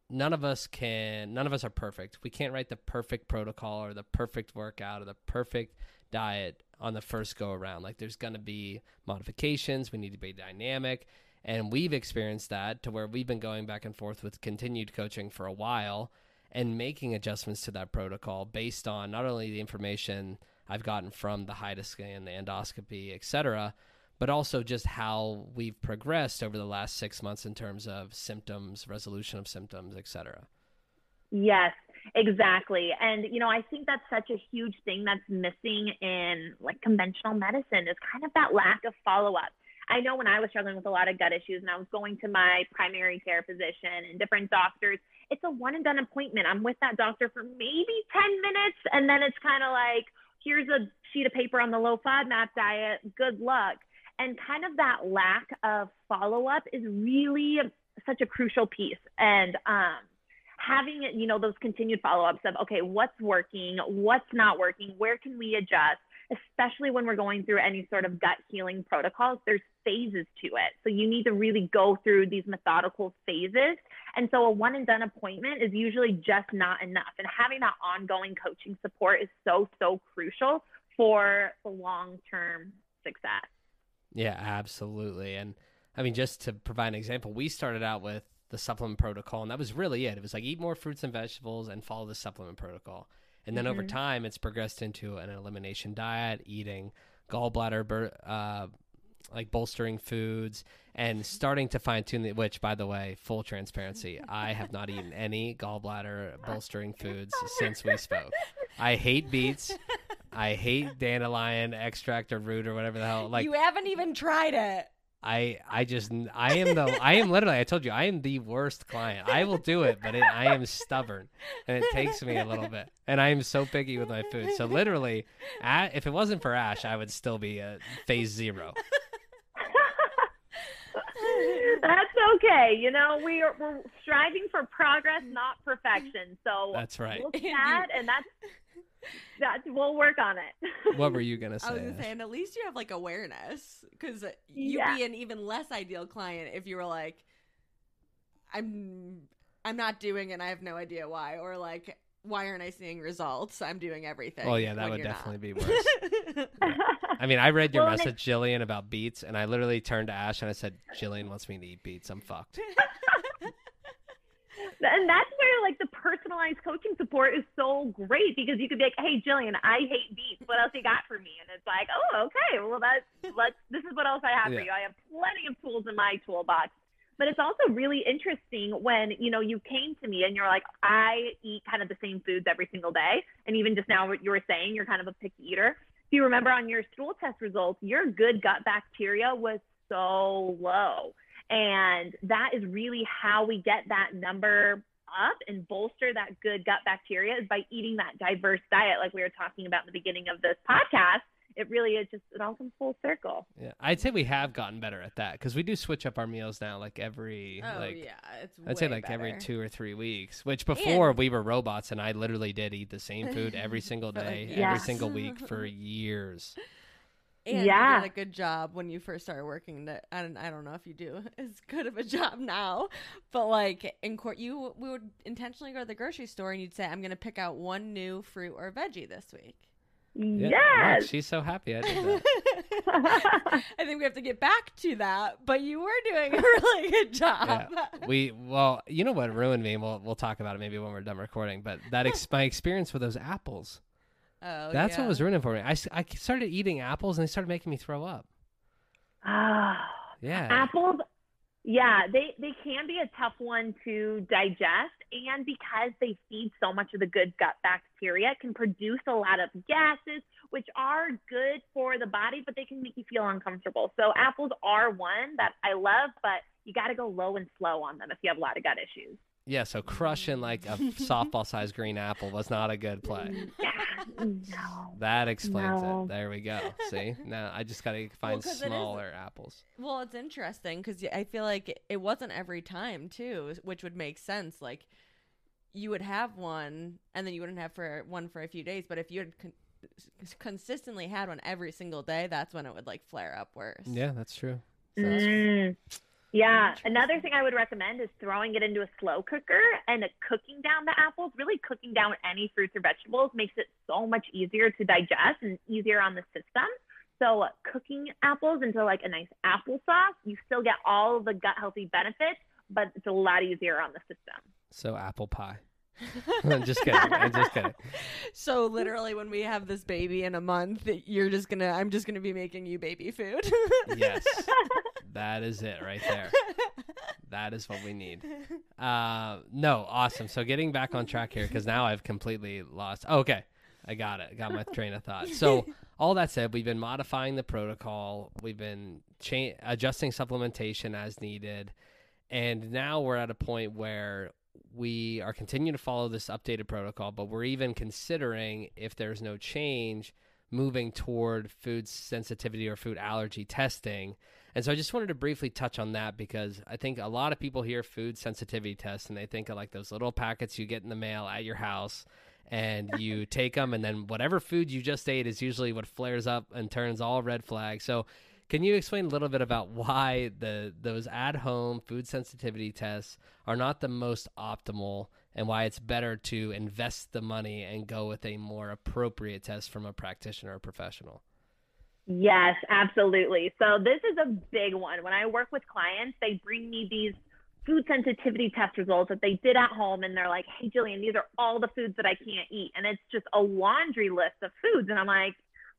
none of us can, none of us are perfect. We can't write the perfect protocol or the perfect workout or the perfect diet on the first go around. Like there's going to be modifications. We need to be dynamic. And we've experienced that to where we've been going back and forth with continued coaching for a while and making adjustments to that protocol based on not only the information I've gotten from the HIDA scan, the endoscopy, et cetera, but also just how we've progressed over the last six months in terms of symptoms, resolution of symptoms, et cetera. Yes, exactly. And, you know, I think that's such a huge thing that's missing in like conventional medicine is kind of that lack of follow up. I know when I was struggling with a lot of gut issues and I was going to my primary care physician and different doctors, it's a one and done appointment. I'm with that doctor for maybe 10 minutes. And then it's kind of like, here's a sheet of paper on the low FODMAP diet. Good luck. And kind of that lack of follow up is really such a crucial piece. And, um, having it, you know, those continued follow ups of, okay, what's working, what's not working, where can we adjust? especially when we're going through any sort of gut healing protocols, there's phases to it. So you need to really go through these methodical phases. And so a one and done appointment is usually just not enough. And having that ongoing coaching support is so, so crucial for the long term success. Yeah, absolutely. And I mean, just to provide an example, we started out with the supplement protocol, and that was really it. It was like eat more fruits and vegetables and follow the supplement protocol. And then mm-hmm. over time, it's progressed into an elimination diet, eating gallbladder, uh, like bolstering foods, and *laughs* starting to fine tune the. Which, by the way, full transparency, I have not eaten *laughs* any gallbladder bolstering foods since we spoke. I hate beets. I hate dandelion extract or root or whatever the hell. Like you haven't even tried it. I I just I am the I am literally I told you I am the worst client. I will do it, but it, I am stubborn, and it takes me a little bit. And I am so picky with my food. So literally, at, if it wasn't for Ash, I would still be at phase zero. That's okay. You know, we are we're striving for progress, not perfection. So that's right. We'll chat, and that's *laughs* that we'll work on it. *laughs* what were you gonna say? I was gonna say, and at least you have like awareness because you'd yeah. be an even less ideal client if you were like, I'm, I'm not doing it. And I have no idea why, or like, why aren't I seeing results? I'm doing everything. Oh yeah, that would definitely not. be worse. yeah. *laughs* I mean, I read your well, message, Jillian, about beets, and I literally turned to Ash and I said, "Jillian wants me to eat beets. I'm fucked." And that's where like the personalized coaching support is so great because you could be like, "Hey, Jillian, I hate beets. What else you got for me?" And it's like, "Oh, okay. Well, that's let's. This is what else I have yeah. for you. I have plenty of tools in my toolbox." But it's also really interesting when you know you came to me and you're like, "I eat kind of the same foods every single day," and even just now what you were saying, you're kind of a picky eater. If you remember on your stool test results, your good gut bacteria was so low. And that is really how we get that number up and bolster that good gut bacteria is by eating that diverse diet, like we were talking about in the beginning of this podcast. it really is just it all comes full circle. Yeah, I'd say we have gotten better at that because we do switch up our meals now, like every Oh like yeah, it's. I'd say way like every two or three weeks. Which before And- we were robots, and I literally did eat the same food every *laughs* single day, Yeah. every single week *laughs* for years. And Yeah. you did a good job when you first started working. That I don't, I don't know if you do *laughs* as good of a job now, but like in court, you we would intentionally go to the grocery store and you'd say, "I'm going to pick out one new fruit or veggie this week." Yeah, Yes. look, she's so happy I did that. *laughs* *laughs* I think we have to get back to that, but you were doing a really good job. we well, you know what ruined me. We'll we'll talk about it maybe when we're done recording. But that ex- my experience with those apples. Oh, That's yeah. what was ruining for me. I, I started eating apples and they started making me throw up. Ah. *sighs* Yeah. Apples, yeah, they they can be a tough one to digest, and because they feed so much of the good gut bacteria, it can produce a lot of gases, which are good for the body, but they can make you feel uncomfortable. So apples are one that I love, but you got to go low and slow on them if you have a lot of gut issues. Yeah, so crushing like a softball sized green apple was not a good play. no. *laughs* That explains No. it. There we go. See? Now I just got to find 'cause it is- smaller apples. Well, it's interesting because I feel like it wasn't every time too, which would make sense. Like you would have one, and then you wouldn't have for one for a few days. But if you had con- consistently had one every single day, that's when it would like flare up worse. Yeah, that's true. Mm. Yeah. Another thing I would recommend is throwing it into a slow cooker and cooking down the apples. Really cooking down any fruits or vegetables makes it so much easier to digest and easier on the system. So uh, cooking apples into like a nice applesauce, you still get all the gut healthy benefits, but it's a lot easier on the system. So apple pie. *laughs* I'm just kidding. I'm just kidding. *laughs* So literally, when we have this baby in a month, you're just gonna, I'm just gonna be making you baby food. *laughs* Yes. That is it right there. That is what we need. Uh, no, awesome. So getting back on track here because now I've completely lost. okay, I got it. Got my train of thought. So all that said, we've been modifying the protocol. We've been cha- adjusting supplementation as needed, and now we're at a point where we are continuing to follow this updated protocol, but we're even considering if there's no change, moving toward food sensitivity or food allergy testing. And so I just wanted to briefly touch on that because I think a lot of people hear food sensitivity tests and they think of like those little packets you get in the mail at your house and you *laughs* take them and then whatever food you just ate is usually what flares up and turns all red flags. So can you explain a little bit about why the those at home food sensitivity tests are not the most optimal and why it's better to invest the money and go with a more appropriate test from a practitioner or professional? Yes, absolutely. So this is a big one. When I work with clients, they bring me these food sensitivity test results that they did at home and they're like, "Hey Jillian, these are all the foods that I can't eat." And it's just a laundry list of foods and I'm like,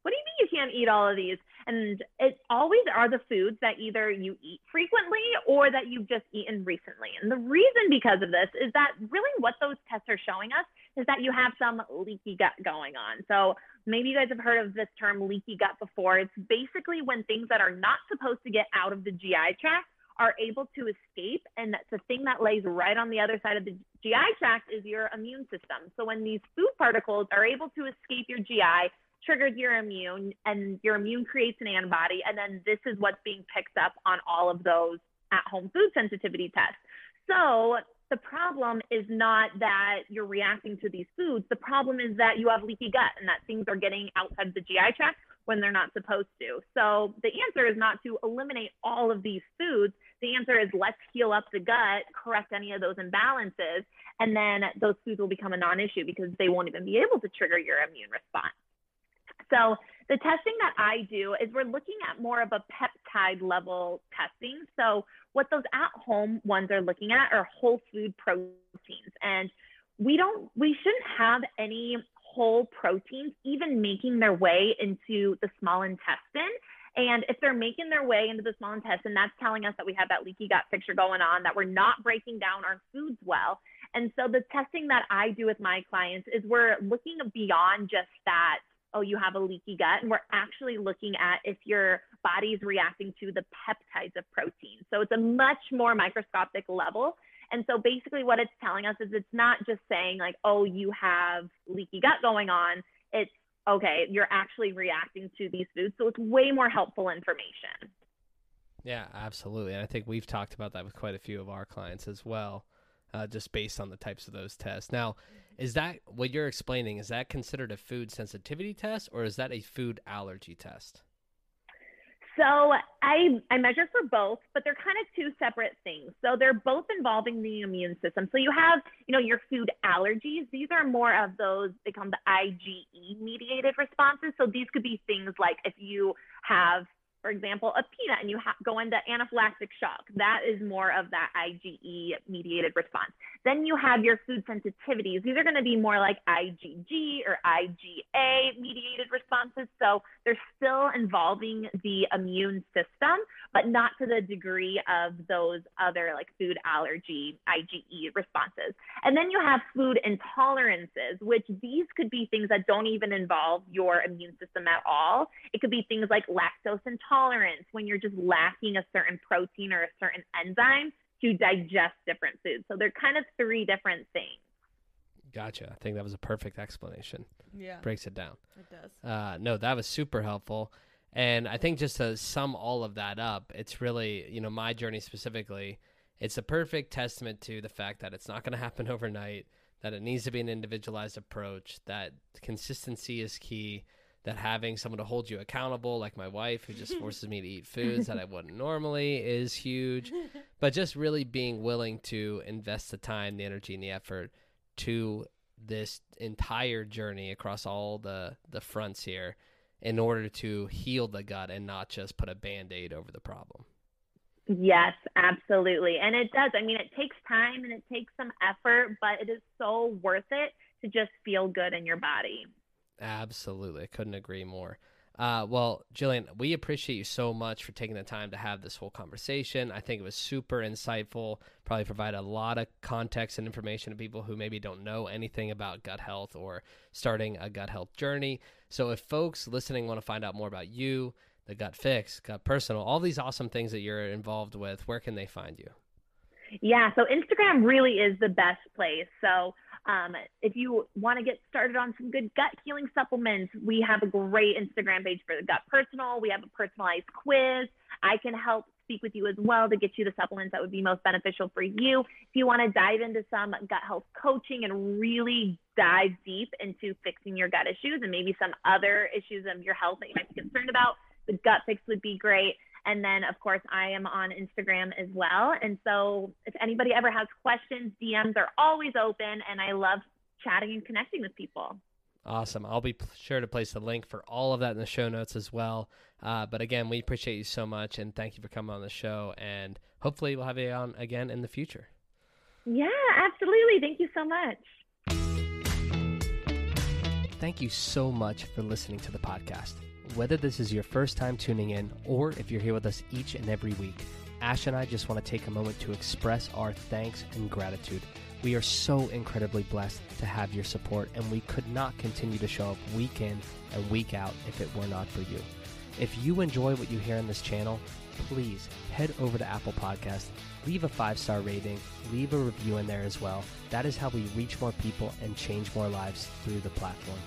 "What do you mean you can't eat all of these?" And it always are the foods that either you eat frequently or that you've just eaten recently. And the reason because of this is that really what those tests are showing us is that you have some leaky gut going on. So maybe you guys have heard of this term leaky gut before. It's basically when things that are not supposed to get out of the GI tract are able to escape. And that's the thing that lays right on the other side of the GI tract is your immune system. So when these food particles are able to escape your GI, triggers your immune, and your immune creates an antibody. And then this is what's being picked up on all of those at home food sensitivity tests. So the problem is not that you're reacting to these foods. The problem is that you have leaky gut and that things are getting outside the GI tract when they're not supposed to. So the answer is not to eliminate all of these foods. The answer is let's heal up the gut, correct any of those imbalances, and then those foods will become a non issue because they won't even be able to trigger your immune response. So the testing that I do is we're looking at more of a peptide level testing. So what those at home ones are looking at are whole food proteins. And we don't we shouldn't have any whole proteins even making their way into the small intestine. And if they're making their way into the small intestine, that's telling us that we have that leaky gut picture going on, that we're not breaking down our foods well. And so the testing that I do with my clients is we're looking beyond just that oh, you have a leaky gut. And we're actually looking at if your body's reacting to the peptides of protein. So it's a much more microscopic level. And so basically, what it's telling us is it's not just saying, like, oh, you have leaky gut going on. It's, okay, you're actually reacting to these foods. So it's way more helpful information. Yeah, absolutely. And I think we've talked about that with quite a few of our clients as well, uh, just based on the types of those tests. Now, is that what you're explaining? Is that considered a food sensitivity test or is that a food allergy test? So I I measure for both, but they're kind of two separate things. So they're both involving the immune system. So you have, you know, your food allergies. These are more of those they call the IgE mediated responses. So these could be things like if you have for example, a peanut and you go into anaphylactic shock. That is more of that IgE mediated response. Then you have your food sensitivities. These are going to be more like IgG or IgA mediated responses. So they're still involving the immune system, but not to the degree of those other like food allergy IgE responses. And then you have food intolerances, which these could be things that don't even involve your immune system at all. It could be things like lactose intolerance when you're just lacking a certain protein or a certain enzyme to digest different foods. So they're kind of three different things. Gotcha. I think that was a perfect explanation. Yeah. Breaks it down. It does. Uh, no, that was super helpful. And I think just to sum all of that up, it's really, you know, my journey specifically, it's a perfect testament to the fact that it's not going to happen *laughs* overnight, that it needs to be an individualized approach, that consistency is key, that having someone to hold you accountable, like my wife, who just forces me to eat foods that I *laughs* wouldn't normally, is huge. But just really being willing to invest the time, the energy, and the effort to this entire journey across all the the fronts here in order to heal the gut and not just put a band-aid over the problem. Yes, absolutely. And it does. I mean, it takes time and it takes some effort, but it is so worth it to just feel good in your body. Absolutely. I couldn't agree more. Uh, well, Jillian, we appreciate you so much for taking the time to have this whole conversation. I think it was super insightful, probably provide a lot of context and information to people who maybe don't know anything about gut health or starting a gut health journey. So, if folks listening want to find out more about you, the Gut Fix, Gut Personal, all these awesome things that you're involved with, where can they find you? Yeah, so Instagram really is the best place. So, um, if you want to get started on some good gut healing supplements, we have a great Instagram page for the Gut Personal. We have a personalized quiz. I can help speak with you as well to get you the supplements that would be most beneficial for you. If you want to dive into some gut health coaching and really dive deep into fixing your gut issues and maybe some other issues of your health that you might be concerned about, the gut fix would be great. And then, of course, I am on Instagram as well. And so, if anybody ever has questions, DMs are always open, and I love chatting and connecting with people. Awesome. I'll be sure to place the link for all of that in the show notes as well. Uh, but again, we appreciate you so much, and thank you for coming on the show. And hopefully, we'll have you on again in the future. Yeah, absolutely. Thank you so much. Thank you so much for listening to the podcast. Whether this is your first time tuning in or if you're here with us each and every week, Ash and I just want to take a moment to express our thanks and gratitude. We are so incredibly blessed to have your support, and we could not continue to show up week in and week out if it were not for you. If you enjoy what you hear on this channel, please head over to Apple Podcast, leave a five star rating, leave a review in there as well. That is how we reach more people and change more lives through the platform.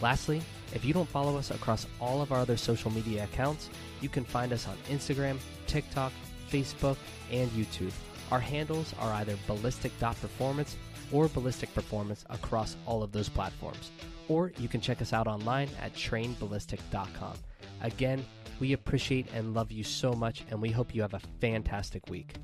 Lastly, if you don't follow us across all of our other social media accounts, you can find us on Instagram, TikTok, Facebook, and YouTube. Our handles are either ballistic.performance or ballistic performance across all of those platforms. Or you can check us out online at trainballistic.com. Again, we appreciate and love you so much, and we hope you have a fantastic week.